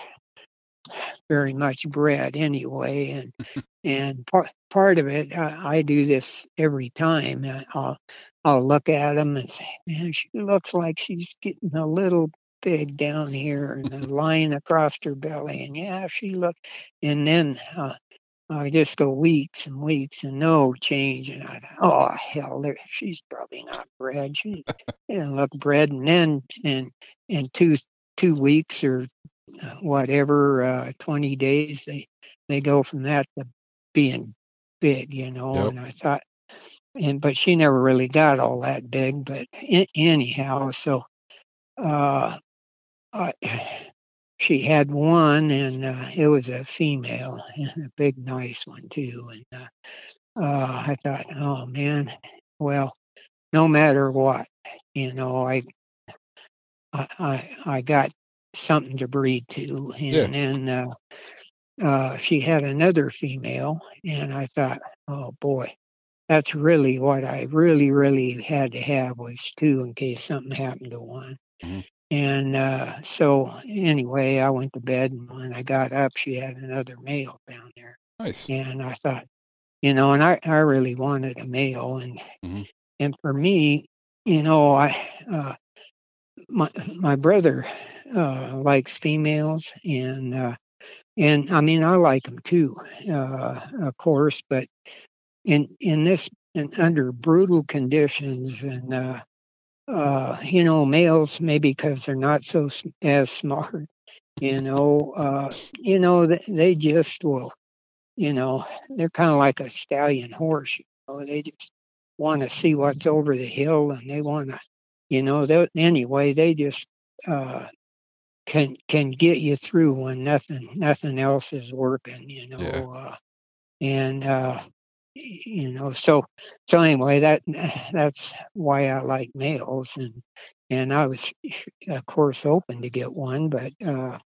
Speaker 3: very much bred anyway, and and part part of it, I, I, do this every time. I'll I'll look at them and say, man, she looks like she's getting a little big down here and a line across her belly, and yeah, she looked. and then. Uh, I just go weeks and weeks and no change. And I thought, oh hell, there, she's probably not bred. She didn't look bred. And then in in two two weeks or uh, whatever, uh, twenty days, they they go from that to being big, you know. Yep. And I thought, and but she never really got all that big. But in, anyhow, so uh, I she had one, and uh, it was a female, a big, nice one too. And uh, uh, I thought, oh man, well, no matter what, you know, I, I, I, I got something to breed to, and
Speaker 2: yeah.
Speaker 3: then uh, uh, she had another female, and I thought, oh boy, that's really what I really, really had to have was two in case something happened to one.
Speaker 2: Mm-hmm.
Speaker 3: And uh, so, anyway, I went to bed, and when I got up, she had another male down there.
Speaker 2: Nice.
Speaker 3: And I thought, you know, and I, I really wanted a male, and
Speaker 2: mm-hmm.
Speaker 3: and for me, you know, I uh, my my brother uh, likes females, and uh, and I mean, I like them too, uh, of course, but in in this and under brutal conditions and uh, uh, you know, males maybe because they're not so as smart, you know, uh, you know, they, they just will, you know, they're kind of like a stallion horse. You know, they just want to see what's over the hill, and they want to, you know, they, anyway, they just uh, can can get you through when nothing nothing else is working, you know.
Speaker 2: Yeah.
Speaker 3: Uh, and uh, you know so so anyway that that's why i like males and and i was of course open to get one but uh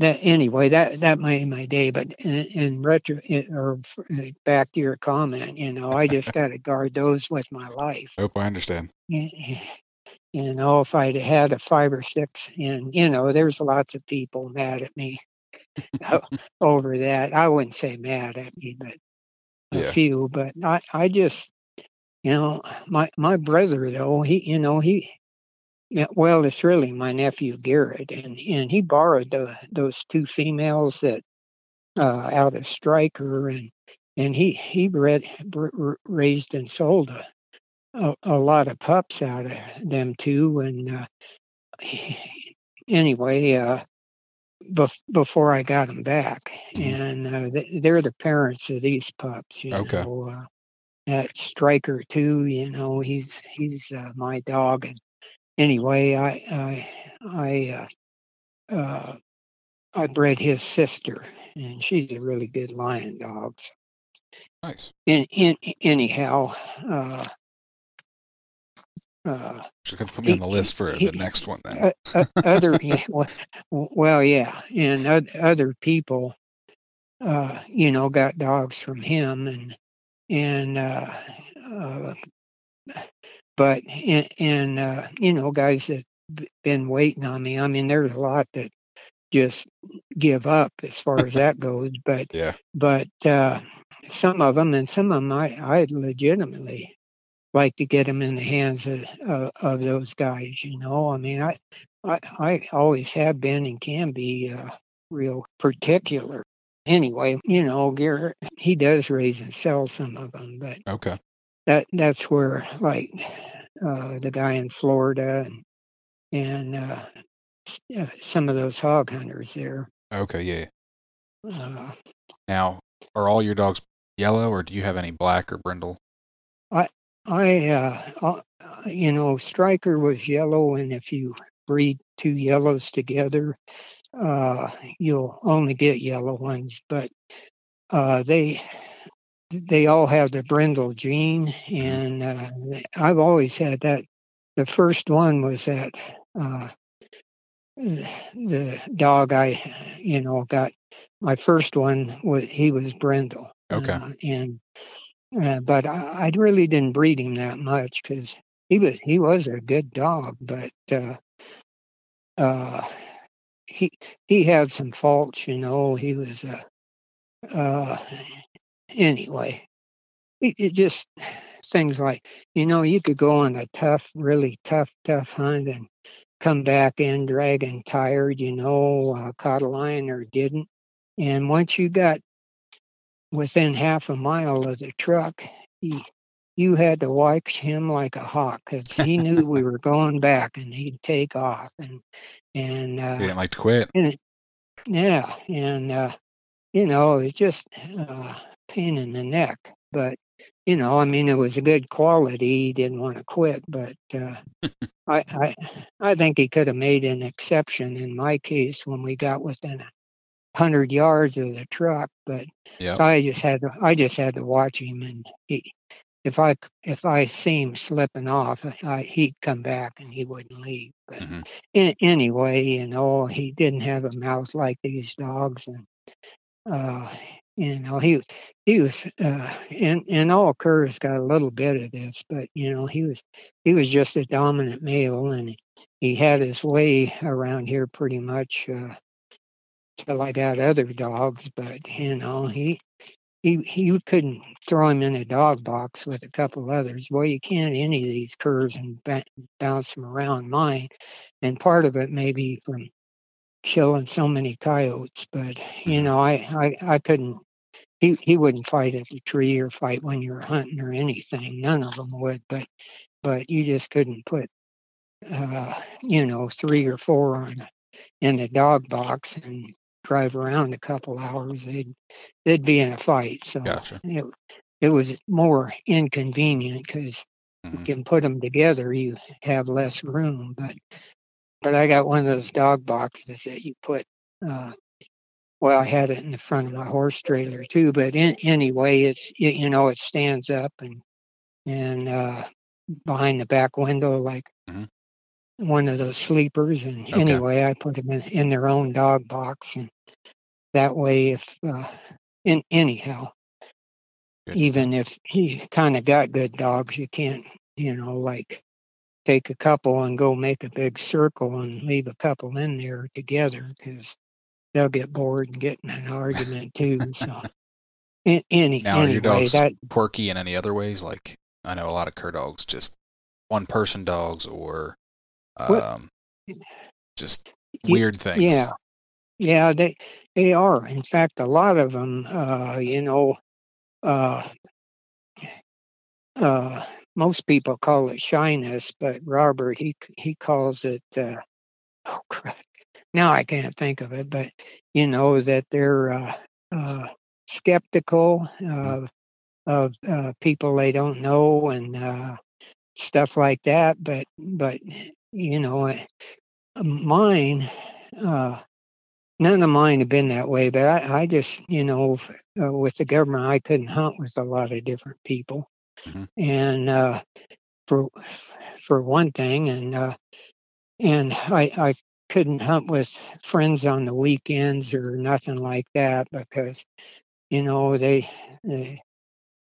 Speaker 3: that anyway that that made my day but in, in retro or back to your comment you know i just got to guard those with my life.
Speaker 2: Hope i understand.
Speaker 3: You know if i'd had a five or six and you know there's lots of people mad at me over that. I wouldn't say mad at me but a
Speaker 2: yeah.
Speaker 3: few, but I, I just, you know, my my brother though he, you know, he, well, it's really my nephew Garrett, and and he borrowed the, those two females that uh, out of Striker, and and he he bred, raised and sold a, a, a lot of pups out of them too, and uh, anyway, uh, bef- before I got them back,
Speaker 2: mm-hmm.
Speaker 3: and uh, they, are the parents of these pups. You
Speaker 2: okay.
Speaker 3: Know, uh, that striker too. You know, he's he's uh, my dog. And anyway, I I I uh, uh, I bred his sister, and she's a really good lion dog.
Speaker 2: Nice.
Speaker 3: In, in anyhow, uh, uh,
Speaker 2: Should put me on the list for
Speaker 3: he-
Speaker 2: the next one then.
Speaker 3: other well yeah and other people uh you know got dogs from him and and uh, uh but and, and uh you know guys that been waiting on me i mean there's a lot that just give up as far as that goes but
Speaker 2: Yeah.
Speaker 3: but uh some of them and some of them i i legitimately like to get them in the hands of, of, of those guys you know i mean i I, I always have been and can be uh, real particular. Anyway, you know, Garrett, he does raise and sell some of them, but
Speaker 2: Okay.
Speaker 3: that that's where like uh, the guy in Florida and and uh, uh, some of those hog hunters there.
Speaker 2: Okay. Yeah.
Speaker 3: Uh,
Speaker 2: Now, are all your dogs yellow, or do you have any black or brindle?
Speaker 3: I uh, uh, you know, Striker was yellow, and if you breed two yellows together, uh, you'll only get yellow ones. But uh, they they all have the brindle gene, and uh, I've always had that. The first one was that uh, the dog I, you know, got. My first one was he was brindle.
Speaker 2: Okay.
Speaker 3: Uh, and but I, I really didn't breed him that much because he was he was a good dog, but uh, uh, he he had some faults, you know. He was uh, uh, anyway. It, it just things like you know you could go on a tough, really tough, tough hunt and come back in dragging tired, you know, uh, caught a lion or didn't, and once you got within half a mile of the truck, he, you had to watch him like a hawk because he knew we were going back and he'd take off and and uh,
Speaker 2: You didn't like to quit.
Speaker 3: yeah and uh, you know it's just uh, pain in the neck. But you know, I mean, it was a good quality. He didn't want to quit, but uh, I I I think he could have made an exception in my case when we got within a hundred yards of the truck, but
Speaker 2: Yeah.
Speaker 3: I just had to I just had to watch him, and he, if I if I see him slipping off, I, he'd come back and he wouldn't leave. But
Speaker 2: Mhm.
Speaker 3: in, anyway, you know, he didn't have a mouth like these dogs, and uh, you know, he he was uh, and and all curs got a little bit of this, but you know, he was he was just a dominant male, and he, he had his way around here pretty much. Uh, I got other dogs, but you know he he he couldn't throw him in a dog box with a couple others. Well, you can't any of these curs and bounce them around mine, and part of it may be from killing so many coyotes. But you know, I I, I couldn't. He he wouldn't fight at the tree or fight when you're hunting or anything. None of them would. But but you just couldn't put uh, you know three or four on in the dog box and drive around a couple hours. They'd they'd be in a fight. So
Speaker 2: Gotcha.
Speaker 3: it it was more inconvenient because you
Speaker 2: Mhm.
Speaker 3: can put them together. You have less room, but but I got one of those dog boxes that you put. Uh, well, I had it in the front of my horse trailer too, but in, anyway, it's you, you know it stands up and and uh, behind the back window like
Speaker 2: Mhm.
Speaker 3: One of those sleepers. And
Speaker 2: Okay.
Speaker 3: anyway, I put them in, in their own dog box, and that way, if uh, in anyhow,
Speaker 2: Good.
Speaker 3: even if he kind of got good dogs, you can't you know like take a couple and go make a big circle and leave a couple in there together because they'll get bored and get in an argument too. So, in, any
Speaker 2: Now, are your dogs
Speaker 3: that
Speaker 2: quirky in any other ways? Like I know a lot of cur dogs, just one person dogs, or
Speaker 3: What-
Speaker 2: um, just weird things.
Speaker 3: yeah, yeah, they they are. In fact, a lot of them, uh, you know, uh, uh, most people call it shyness, but Robert he he calls it. Uh, oh crap! Now I can't think of it, but you know that they're uh, uh, skeptical. Uh, of uh, people they don't know and uh, stuff like that. But but you know, mine. Uh, none of mine have been that way, but I, I just, you know, uh, with the government, I couldn't hunt with a lot of different people,
Speaker 2: Mhm.
Speaker 3: and uh, for for one thing, and uh, and I I couldn't hunt with friends on the weekends or nothing like that because, you know, they, they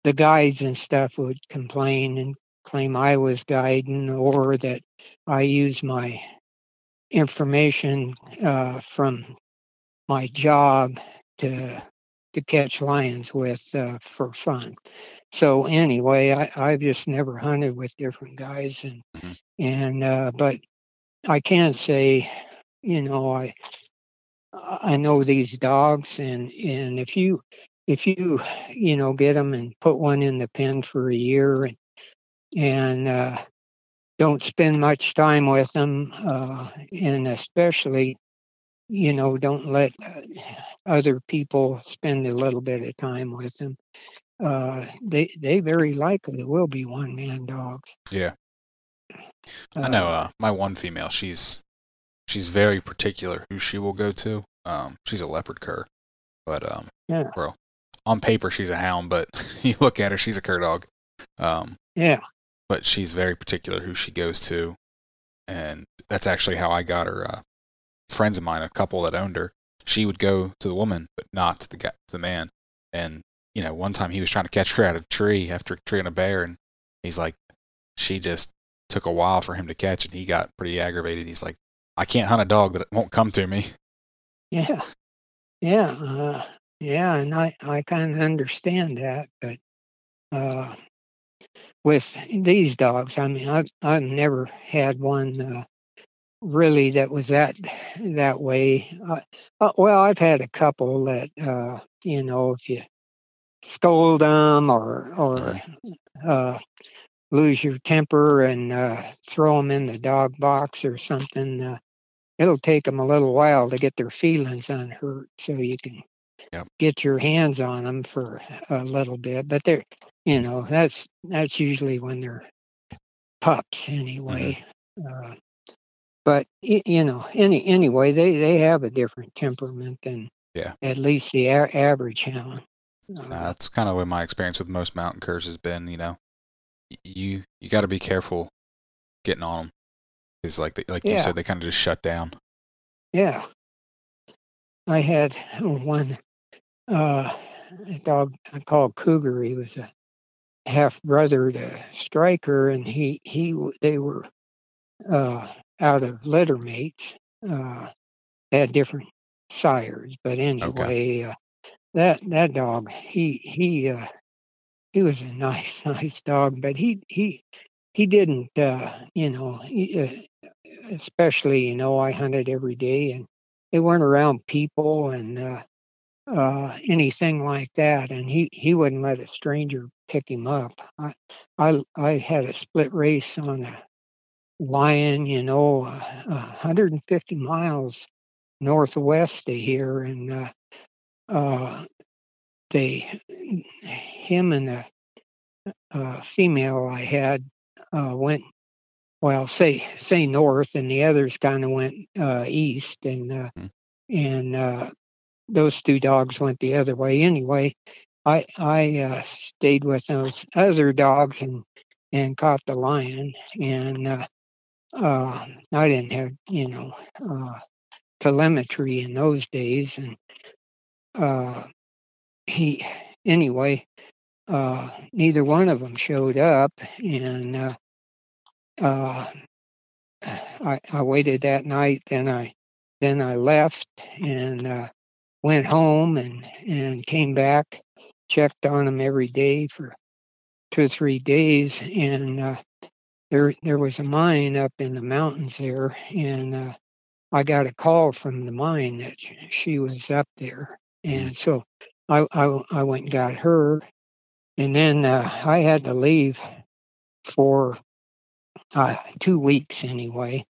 Speaker 3: the guides and stuff would complain and claim I was guiding or that I used my information uh, from my job to to catch lions with uh, for fun. So anyway, I, I've just never hunted with different guys and
Speaker 2: Mhm.
Speaker 3: and uh, but I can say, you know, I I know these dogs and and if you if you you know get them and put one in the pen for a year and and uh, don't spend much time with them uh, and especially you know don't let uh, other people spend a little bit of time with them uh, they they very likely will be one man dogs
Speaker 2: Yeah. I know. Uh, my one female, she's she's very particular who she will go to. Um, she's a leopard cur, but um,
Speaker 3: Yeah.
Speaker 2: well, on paper she's a hound, but you look at her, she's a cur dog. Um,
Speaker 3: yeah
Speaker 2: but she's very particular who she goes to, and that's actually how I got her. Uh, friends of mine, a couple that owned her, she would go to the woman, but not to the to the man. And you know, one time he was trying to catch her out of tree after a tree after treeing a bear, and he's like, she just took a while for him to catch, and he got pretty aggravated. He's like, I can't hunt a dog that won't come to me.
Speaker 3: Yeah, yeah, uh, yeah, and I I kind of understand that, but uh, with these dogs, I mean, I've I've never had one uh, really that was that that way. Uh, uh, well, I've had a couple that uh, you know, if you scold them or or uh, lose your temper and uh, throw them in the dog box or something. Uh, it'll take them a little while to get their feelings unhurt so you can
Speaker 2: Yep.
Speaker 3: get your hands on them for a little bit but they're you know that's that's usually when they're pups anyway uh, but you know any anyway they they have a different temperament than
Speaker 2: Yeah.
Speaker 3: at least the a- average hound uh,
Speaker 2: that's kind of what my experience with most mountain curs has been. You know, you you got to be careful getting on them because, like they, like you said, they kind of just shut down.
Speaker 3: Yeah. I had one uh, a dog I called Cougar. He was a half brother to Striker, and he he they were uh, out of litter mates. Uh, had different sires, but anyway, uh, that that dog he he uh, he was a nice nice dog, but he he he didn't uh, you know he, uh, especially you know I hunted every day and they weren't around people and uh, uh, anything like that. And he, he wouldn't let a stranger pick him up. I, I, I had a split race on a lion, you know, uh, 150 miles northwest of here. And uh, uh, they, him and a, a female I had uh, went well, say say north, and the others kind of went uh, east, and uh,
Speaker 2: Hmm.
Speaker 3: and uh, those two dogs went the other way. Anyway, I I uh, stayed with those other dogs and and caught the lion, and uh, uh, I didn't have you know uh, telemetry in those days, and uh, he anyway. Uh, neither one of them showed up, and I, I waited that night. Then I then I left and went home and and came back. Checked on them every day for two or three days, and uh, there there was a mine up in the mountains there, and uh, I got a call from the mine that she was up there, and so I I, I went and got her, and then uh, I had to leave for uh, two weeks anyway.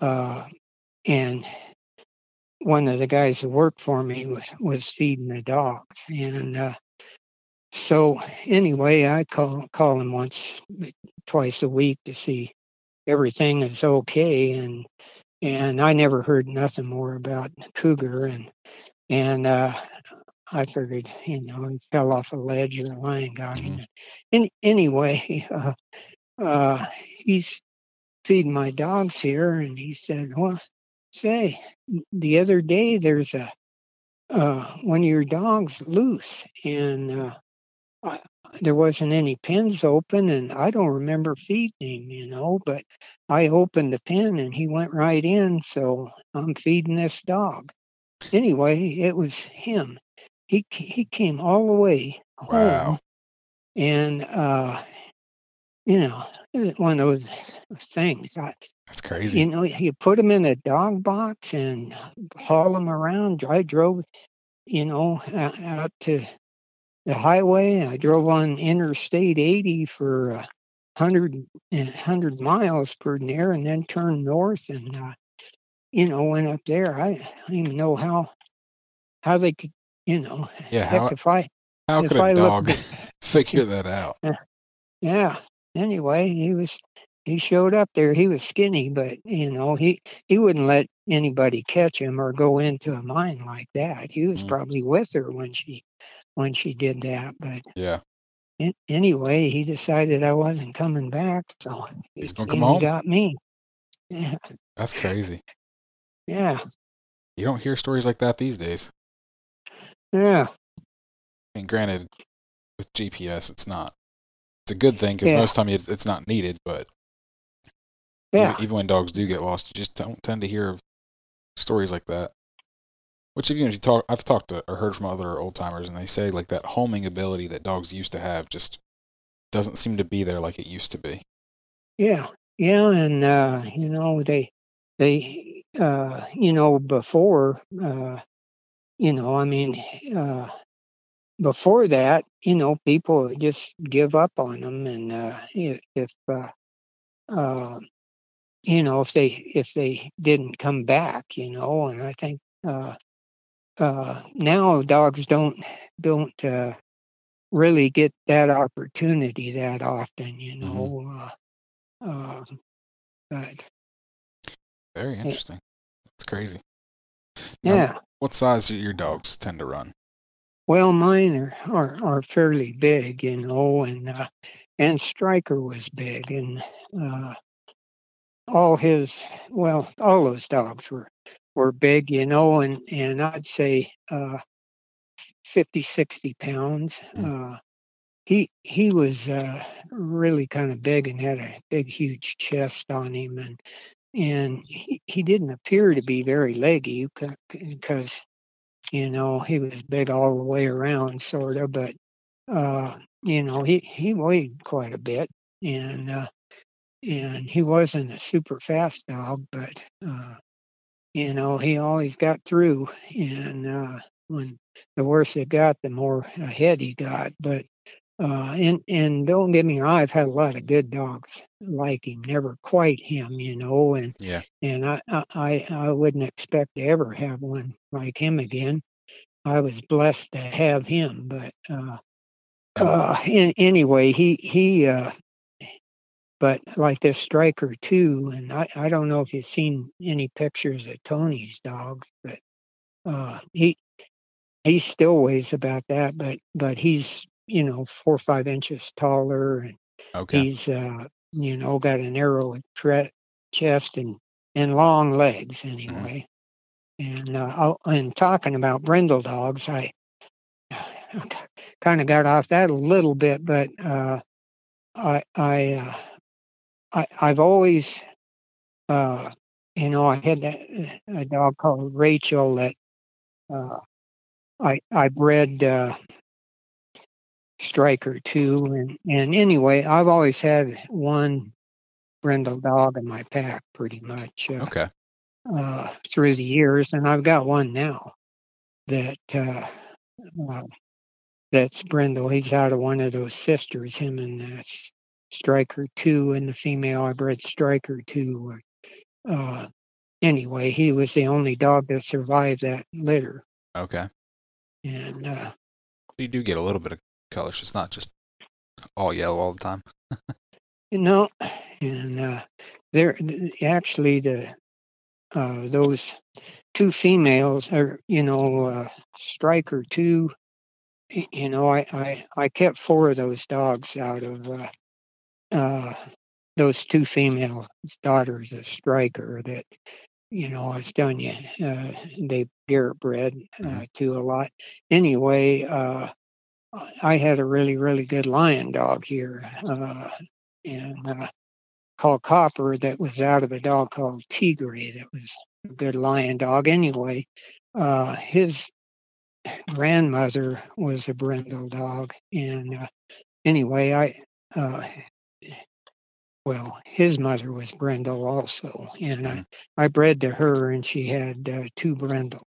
Speaker 3: Uh, and one of the guys that worked for me was, was feeding the dogs. And uh, so anyway, I call call him once, twice a week to see everything is okay, and and I never heard nothing more about Cougar, and and uh, I figured, you know, he fell off a ledge or a lion got him. In, anyway, uh, uh, he's feeding my dogs here, and he said, "Well, say, the other day there's a uh, one of your dogs loose, and uh, I, there wasn't any pens open, and I don't remember feeding him, you know, but I opened the pen and he went right in, so I'm feeding this dog. Anyway, it was him. He he came all the way home,
Speaker 2: Wow.
Speaker 3: and uh, you know, one of those things. I,
Speaker 2: That's crazy.
Speaker 3: you know, you put them in a dog box and haul them around. I drove, you know, out, to the highway. I drove on Interstate 80 for a hundred eh, hundred miles per near, and then turned north and uh, you know went up there. I, I don't even know how how they could, you know,
Speaker 2: Yeah,
Speaker 3: heck
Speaker 2: how-
Speaker 3: if I
Speaker 2: How
Speaker 3: if
Speaker 2: could a
Speaker 3: I looked
Speaker 2: dog
Speaker 3: at-
Speaker 2: figure that out?
Speaker 3: Yeah. Anyway, he was he showed up there. He was skinny, but you know, he he wouldn't let anybody catch him or go into a mine like that. He was
Speaker 2: Mm.
Speaker 3: probably with her when she when she did that. But
Speaker 2: Yeah.
Speaker 3: an- anyway, he decided I wasn't coming back, so he
Speaker 2: He's gonna come home?
Speaker 3: Got me. Yeah.
Speaker 2: That's crazy.
Speaker 3: Yeah.
Speaker 2: You don't hear stories like that these days.
Speaker 3: Yeah.
Speaker 2: And granted, with GPS, it's not. It's a good thing because
Speaker 3: Yeah.
Speaker 2: most time it's not needed. But
Speaker 3: Yeah.
Speaker 2: even, even when dogs do get lost, you just don't tend to hear of stories like that. Which, even if you talk, I've talked to or heard from other old timers, and they say like that homing ability that dogs used to have just doesn't seem to be there like it used to be.
Speaker 3: Yeah, yeah, and uh, you know they they uh, you know before uh, you know I mean uh, before that you know people just give up on them and uh, if, if uh, uh, you know if they if they didn't come back you know and I think uh, uh, now dogs don't don't uh, really get that opportunity that often you know. Uh, uh, but
Speaker 2: Very interesting. That's crazy. Now,
Speaker 3: yeah,
Speaker 2: What size do your dogs tend to run?
Speaker 3: well, mine are, are are fairly big, you know, and uh, and Striker was big, and uh, all his well, all those dogs were were big, you know, and and I'd say uh, 50, 60 pounds. Uh, he he was uh, really kind of big and had a big, huge chest on him, and and he, he didn't appear to be very leggy because you know he was big all the way around, sort of, but uh, you know he he weighed quite a bit, and uh, and he wasn't a super fast dog, but uh, you know he always got through, and uh, when the worse it got, the more ahead he got, but uh, and and don't get me wrong, I've had a lot of good dogs like him, never quite him, you know, and
Speaker 2: Yeah.
Speaker 3: and I I I wouldn't expect to ever have one like him again. I was blessed to have him, but uh, uh, in, anyway, he he uh, but like this striker too, and I I don't know if you've seen any pictures of Tony's dogs, but uh, he he still weighs about that, but but he's you know four or five inches taller and
Speaker 2: Okay.
Speaker 3: he's uh you know got a narrow tre- chest and and long legs anyway and uh I'll- and talking about brindle dogs i kind of got off that a little bit but uh i i uh, i i've always uh you know i had that a dog called rachel that uh i i bred uh striker too and and anyway i've always had one brindle dog in my pack pretty much uh,
Speaker 2: Okay.
Speaker 3: uh through the years and i've got one now that uh, uh that's brindle he's out of one of those sisters him and uh, striker two and the female i bred striker two uh anyway he was the only dog that survived that litter
Speaker 2: Okay.
Speaker 3: and uh
Speaker 2: You do get a little bit of colors. It's not just all yellow all the time.
Speaker 3: You know, and uh, there actually the uh, those two females are you know uh, striker two. You know, I, I I kept four of those dogs out of uh, uh, those two female daughters of striker that you know I was telling you uh, they Garrett bred uh, to a lot. Anyway, uh, I had a really really good lion dog here. Uh, and uh, called Copper that was out of a dog called Tigre that was a good lion dog. Anyway, uh, his grandmother was a brindle dog, and uh, anyway, I uh, well, his mother was brindle also, and I, I bred to her, and she had uh, two brindles,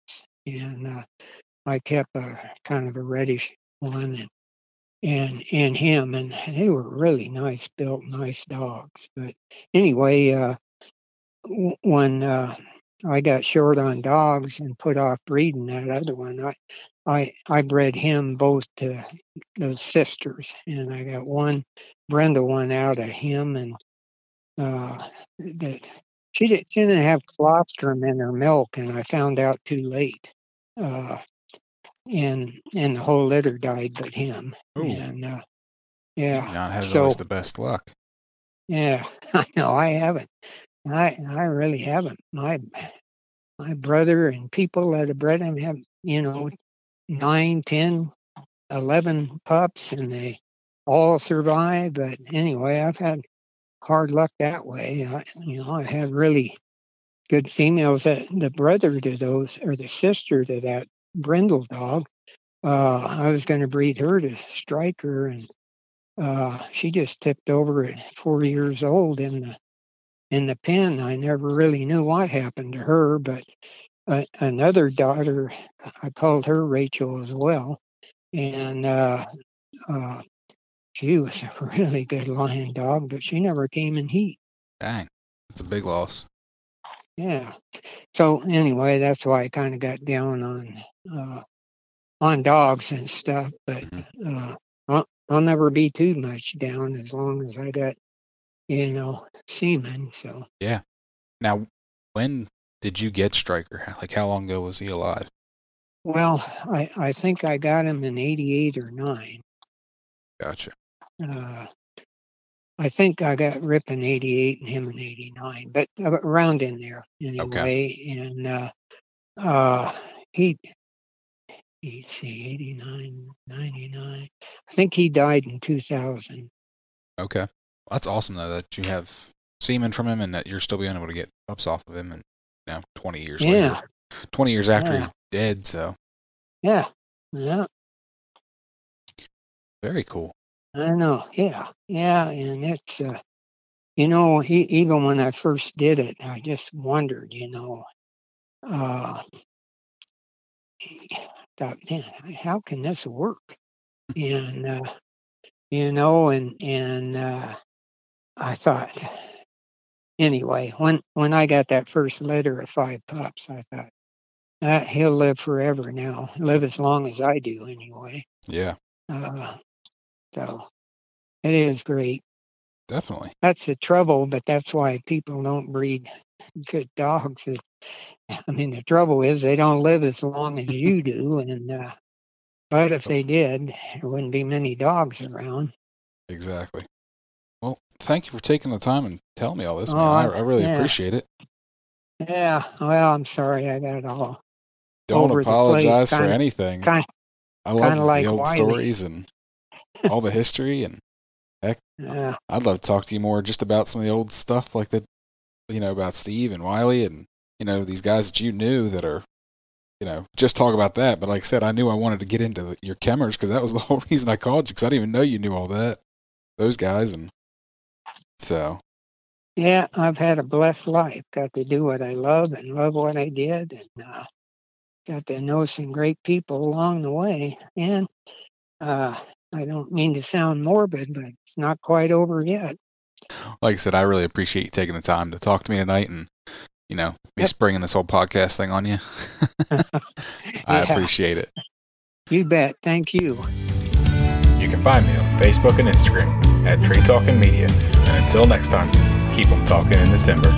Speaker 3: and uh, I kept a kind of a reddish one, and and and him and they were really nice built nice dogs but anyway uh when uh i got short on dogs and put off breeding that other one i i i bred him both to those sisters and i got one brindle one out of him and uh that she didn't, she didn't have colostrum in her milk and i found out too late uh and and the whole litter died but him
Speaker 2: Ooh.
Speaker 3: and uh yeah
Speaker 2: Not has
Speaker 3: so-
Speaker 2: always the best luck.
Speaker 3: yeah i know i haven't i i really haven't my my brother and people that have bred him have you know nine ten eleven pups and they all survive but anyway i've had hard luck that way. I, you know i had really good females that the brother to those or the sister to that brindle dog uh i was going to breed her to striker and uh she just tipped over at four years old in the in the pen. I never really knew what happened to her but uh, another daughter i called her rachel as well and uh uh she was a really good lion dog but she never came in heat
Speaker 2: Dang, that's a big loss.
Speaker 3: yeah. So anyway, that's why I kind of got down on uh, on dogs and stuff. But uh, I'll, I'll never be too much down as long as I got you know semen. So yeah.
Speaker 2: Now, when did you get Striker? Like, how long ago was he alive?
Speaker 3: well, I I think I got him in '88 or '9.
Speaker 2: Gotcha.
Speaker 3: Uh, I think I got Rip in '88 and him in '89, but around in there anyway. Okay. And uh, uh, he, let's see, 89, 99. I think he died in 2000.
Speaker 2: Okay. That's awesome, though, that you have semen from him and that you're still being able to get pups off of him and, know, 20 years
Speaker 3: Yeah,
Speaker 2: later. 20 years after
Speaker 3: Yeah.
Speaker 2: he's dead, so
Speaker 3: yeah, yeah.
Speaker 2: very cool.
Speaker 3: I know. Yeah, yeah, and it's uh, you know, he, even when I first did it, I just wondered, you know, uh, thought, man, how can this work? And uh, you know, and and uh, I thought, anyway, when when I got that first litter of five pups, I thought. Uh, he'll live forever now. Live as long as I do, anyway.
Speaker 2: Yeah,
Speaker 3: Uh, so it is great.
Speaker 2: definitely.
Speaker 3: That's the trouble, but that's why people don't breed good dogs. I mean, the trouble is they don't live as long as you do, and uh, but if they did, there wouldn't be many dogs around.
Speaker 2: Exactly. Well, thank you for taking the time and telling me all this,
Speaker 3: Oh,
Speaker 2: man. I, I really
Speaker 3: yeah.
Speaker 2: appreciate it.
Speaker 3: Yeah, well, I'm sorry I got it all
Speaker 2: Don't
Speaker 3: the
Speaker 2: apologize for anything.
Speaker 3: kind-
Speaker 2: I love the
Speaker 3: like
Speaker 2: old
Speaker 3: Wiley.
Speaker 2: stories and all the history, and
Speaker 3: uh,
Speaker 2: I'd love to talk to you more just about some of the old stuff, like the, you know, about Steve and Wiley, and you know these guys that you knew that are, you know, just talk about that. But like I said, I knew I wanted to get into the, your Kemmers because that was the whole reason I called you because I didn't even know you knew all that, those guys, and so
Speaker 3: yeah, I've had a blessed life. Got to do what I love and love what I did, and uh, got to know some great people along the way. And uh, I don't mean to sound morbid, but it's not quite over yet.
Speaker 2: like I said, I really appreciate you taking the time to talk to me tonight and, you know, me
Speaker 3: Yep.
Speaker 2: springing this whole podcast thing on you. I
Speaker 3: Yeah.
Speaker 2: appreciate it.
Speaker 3: You bet. Thank you.
Speaker 2: You can find me on Facebook and Instagram at Tree Talking Media. And until next time, keep 'em talking in the timber.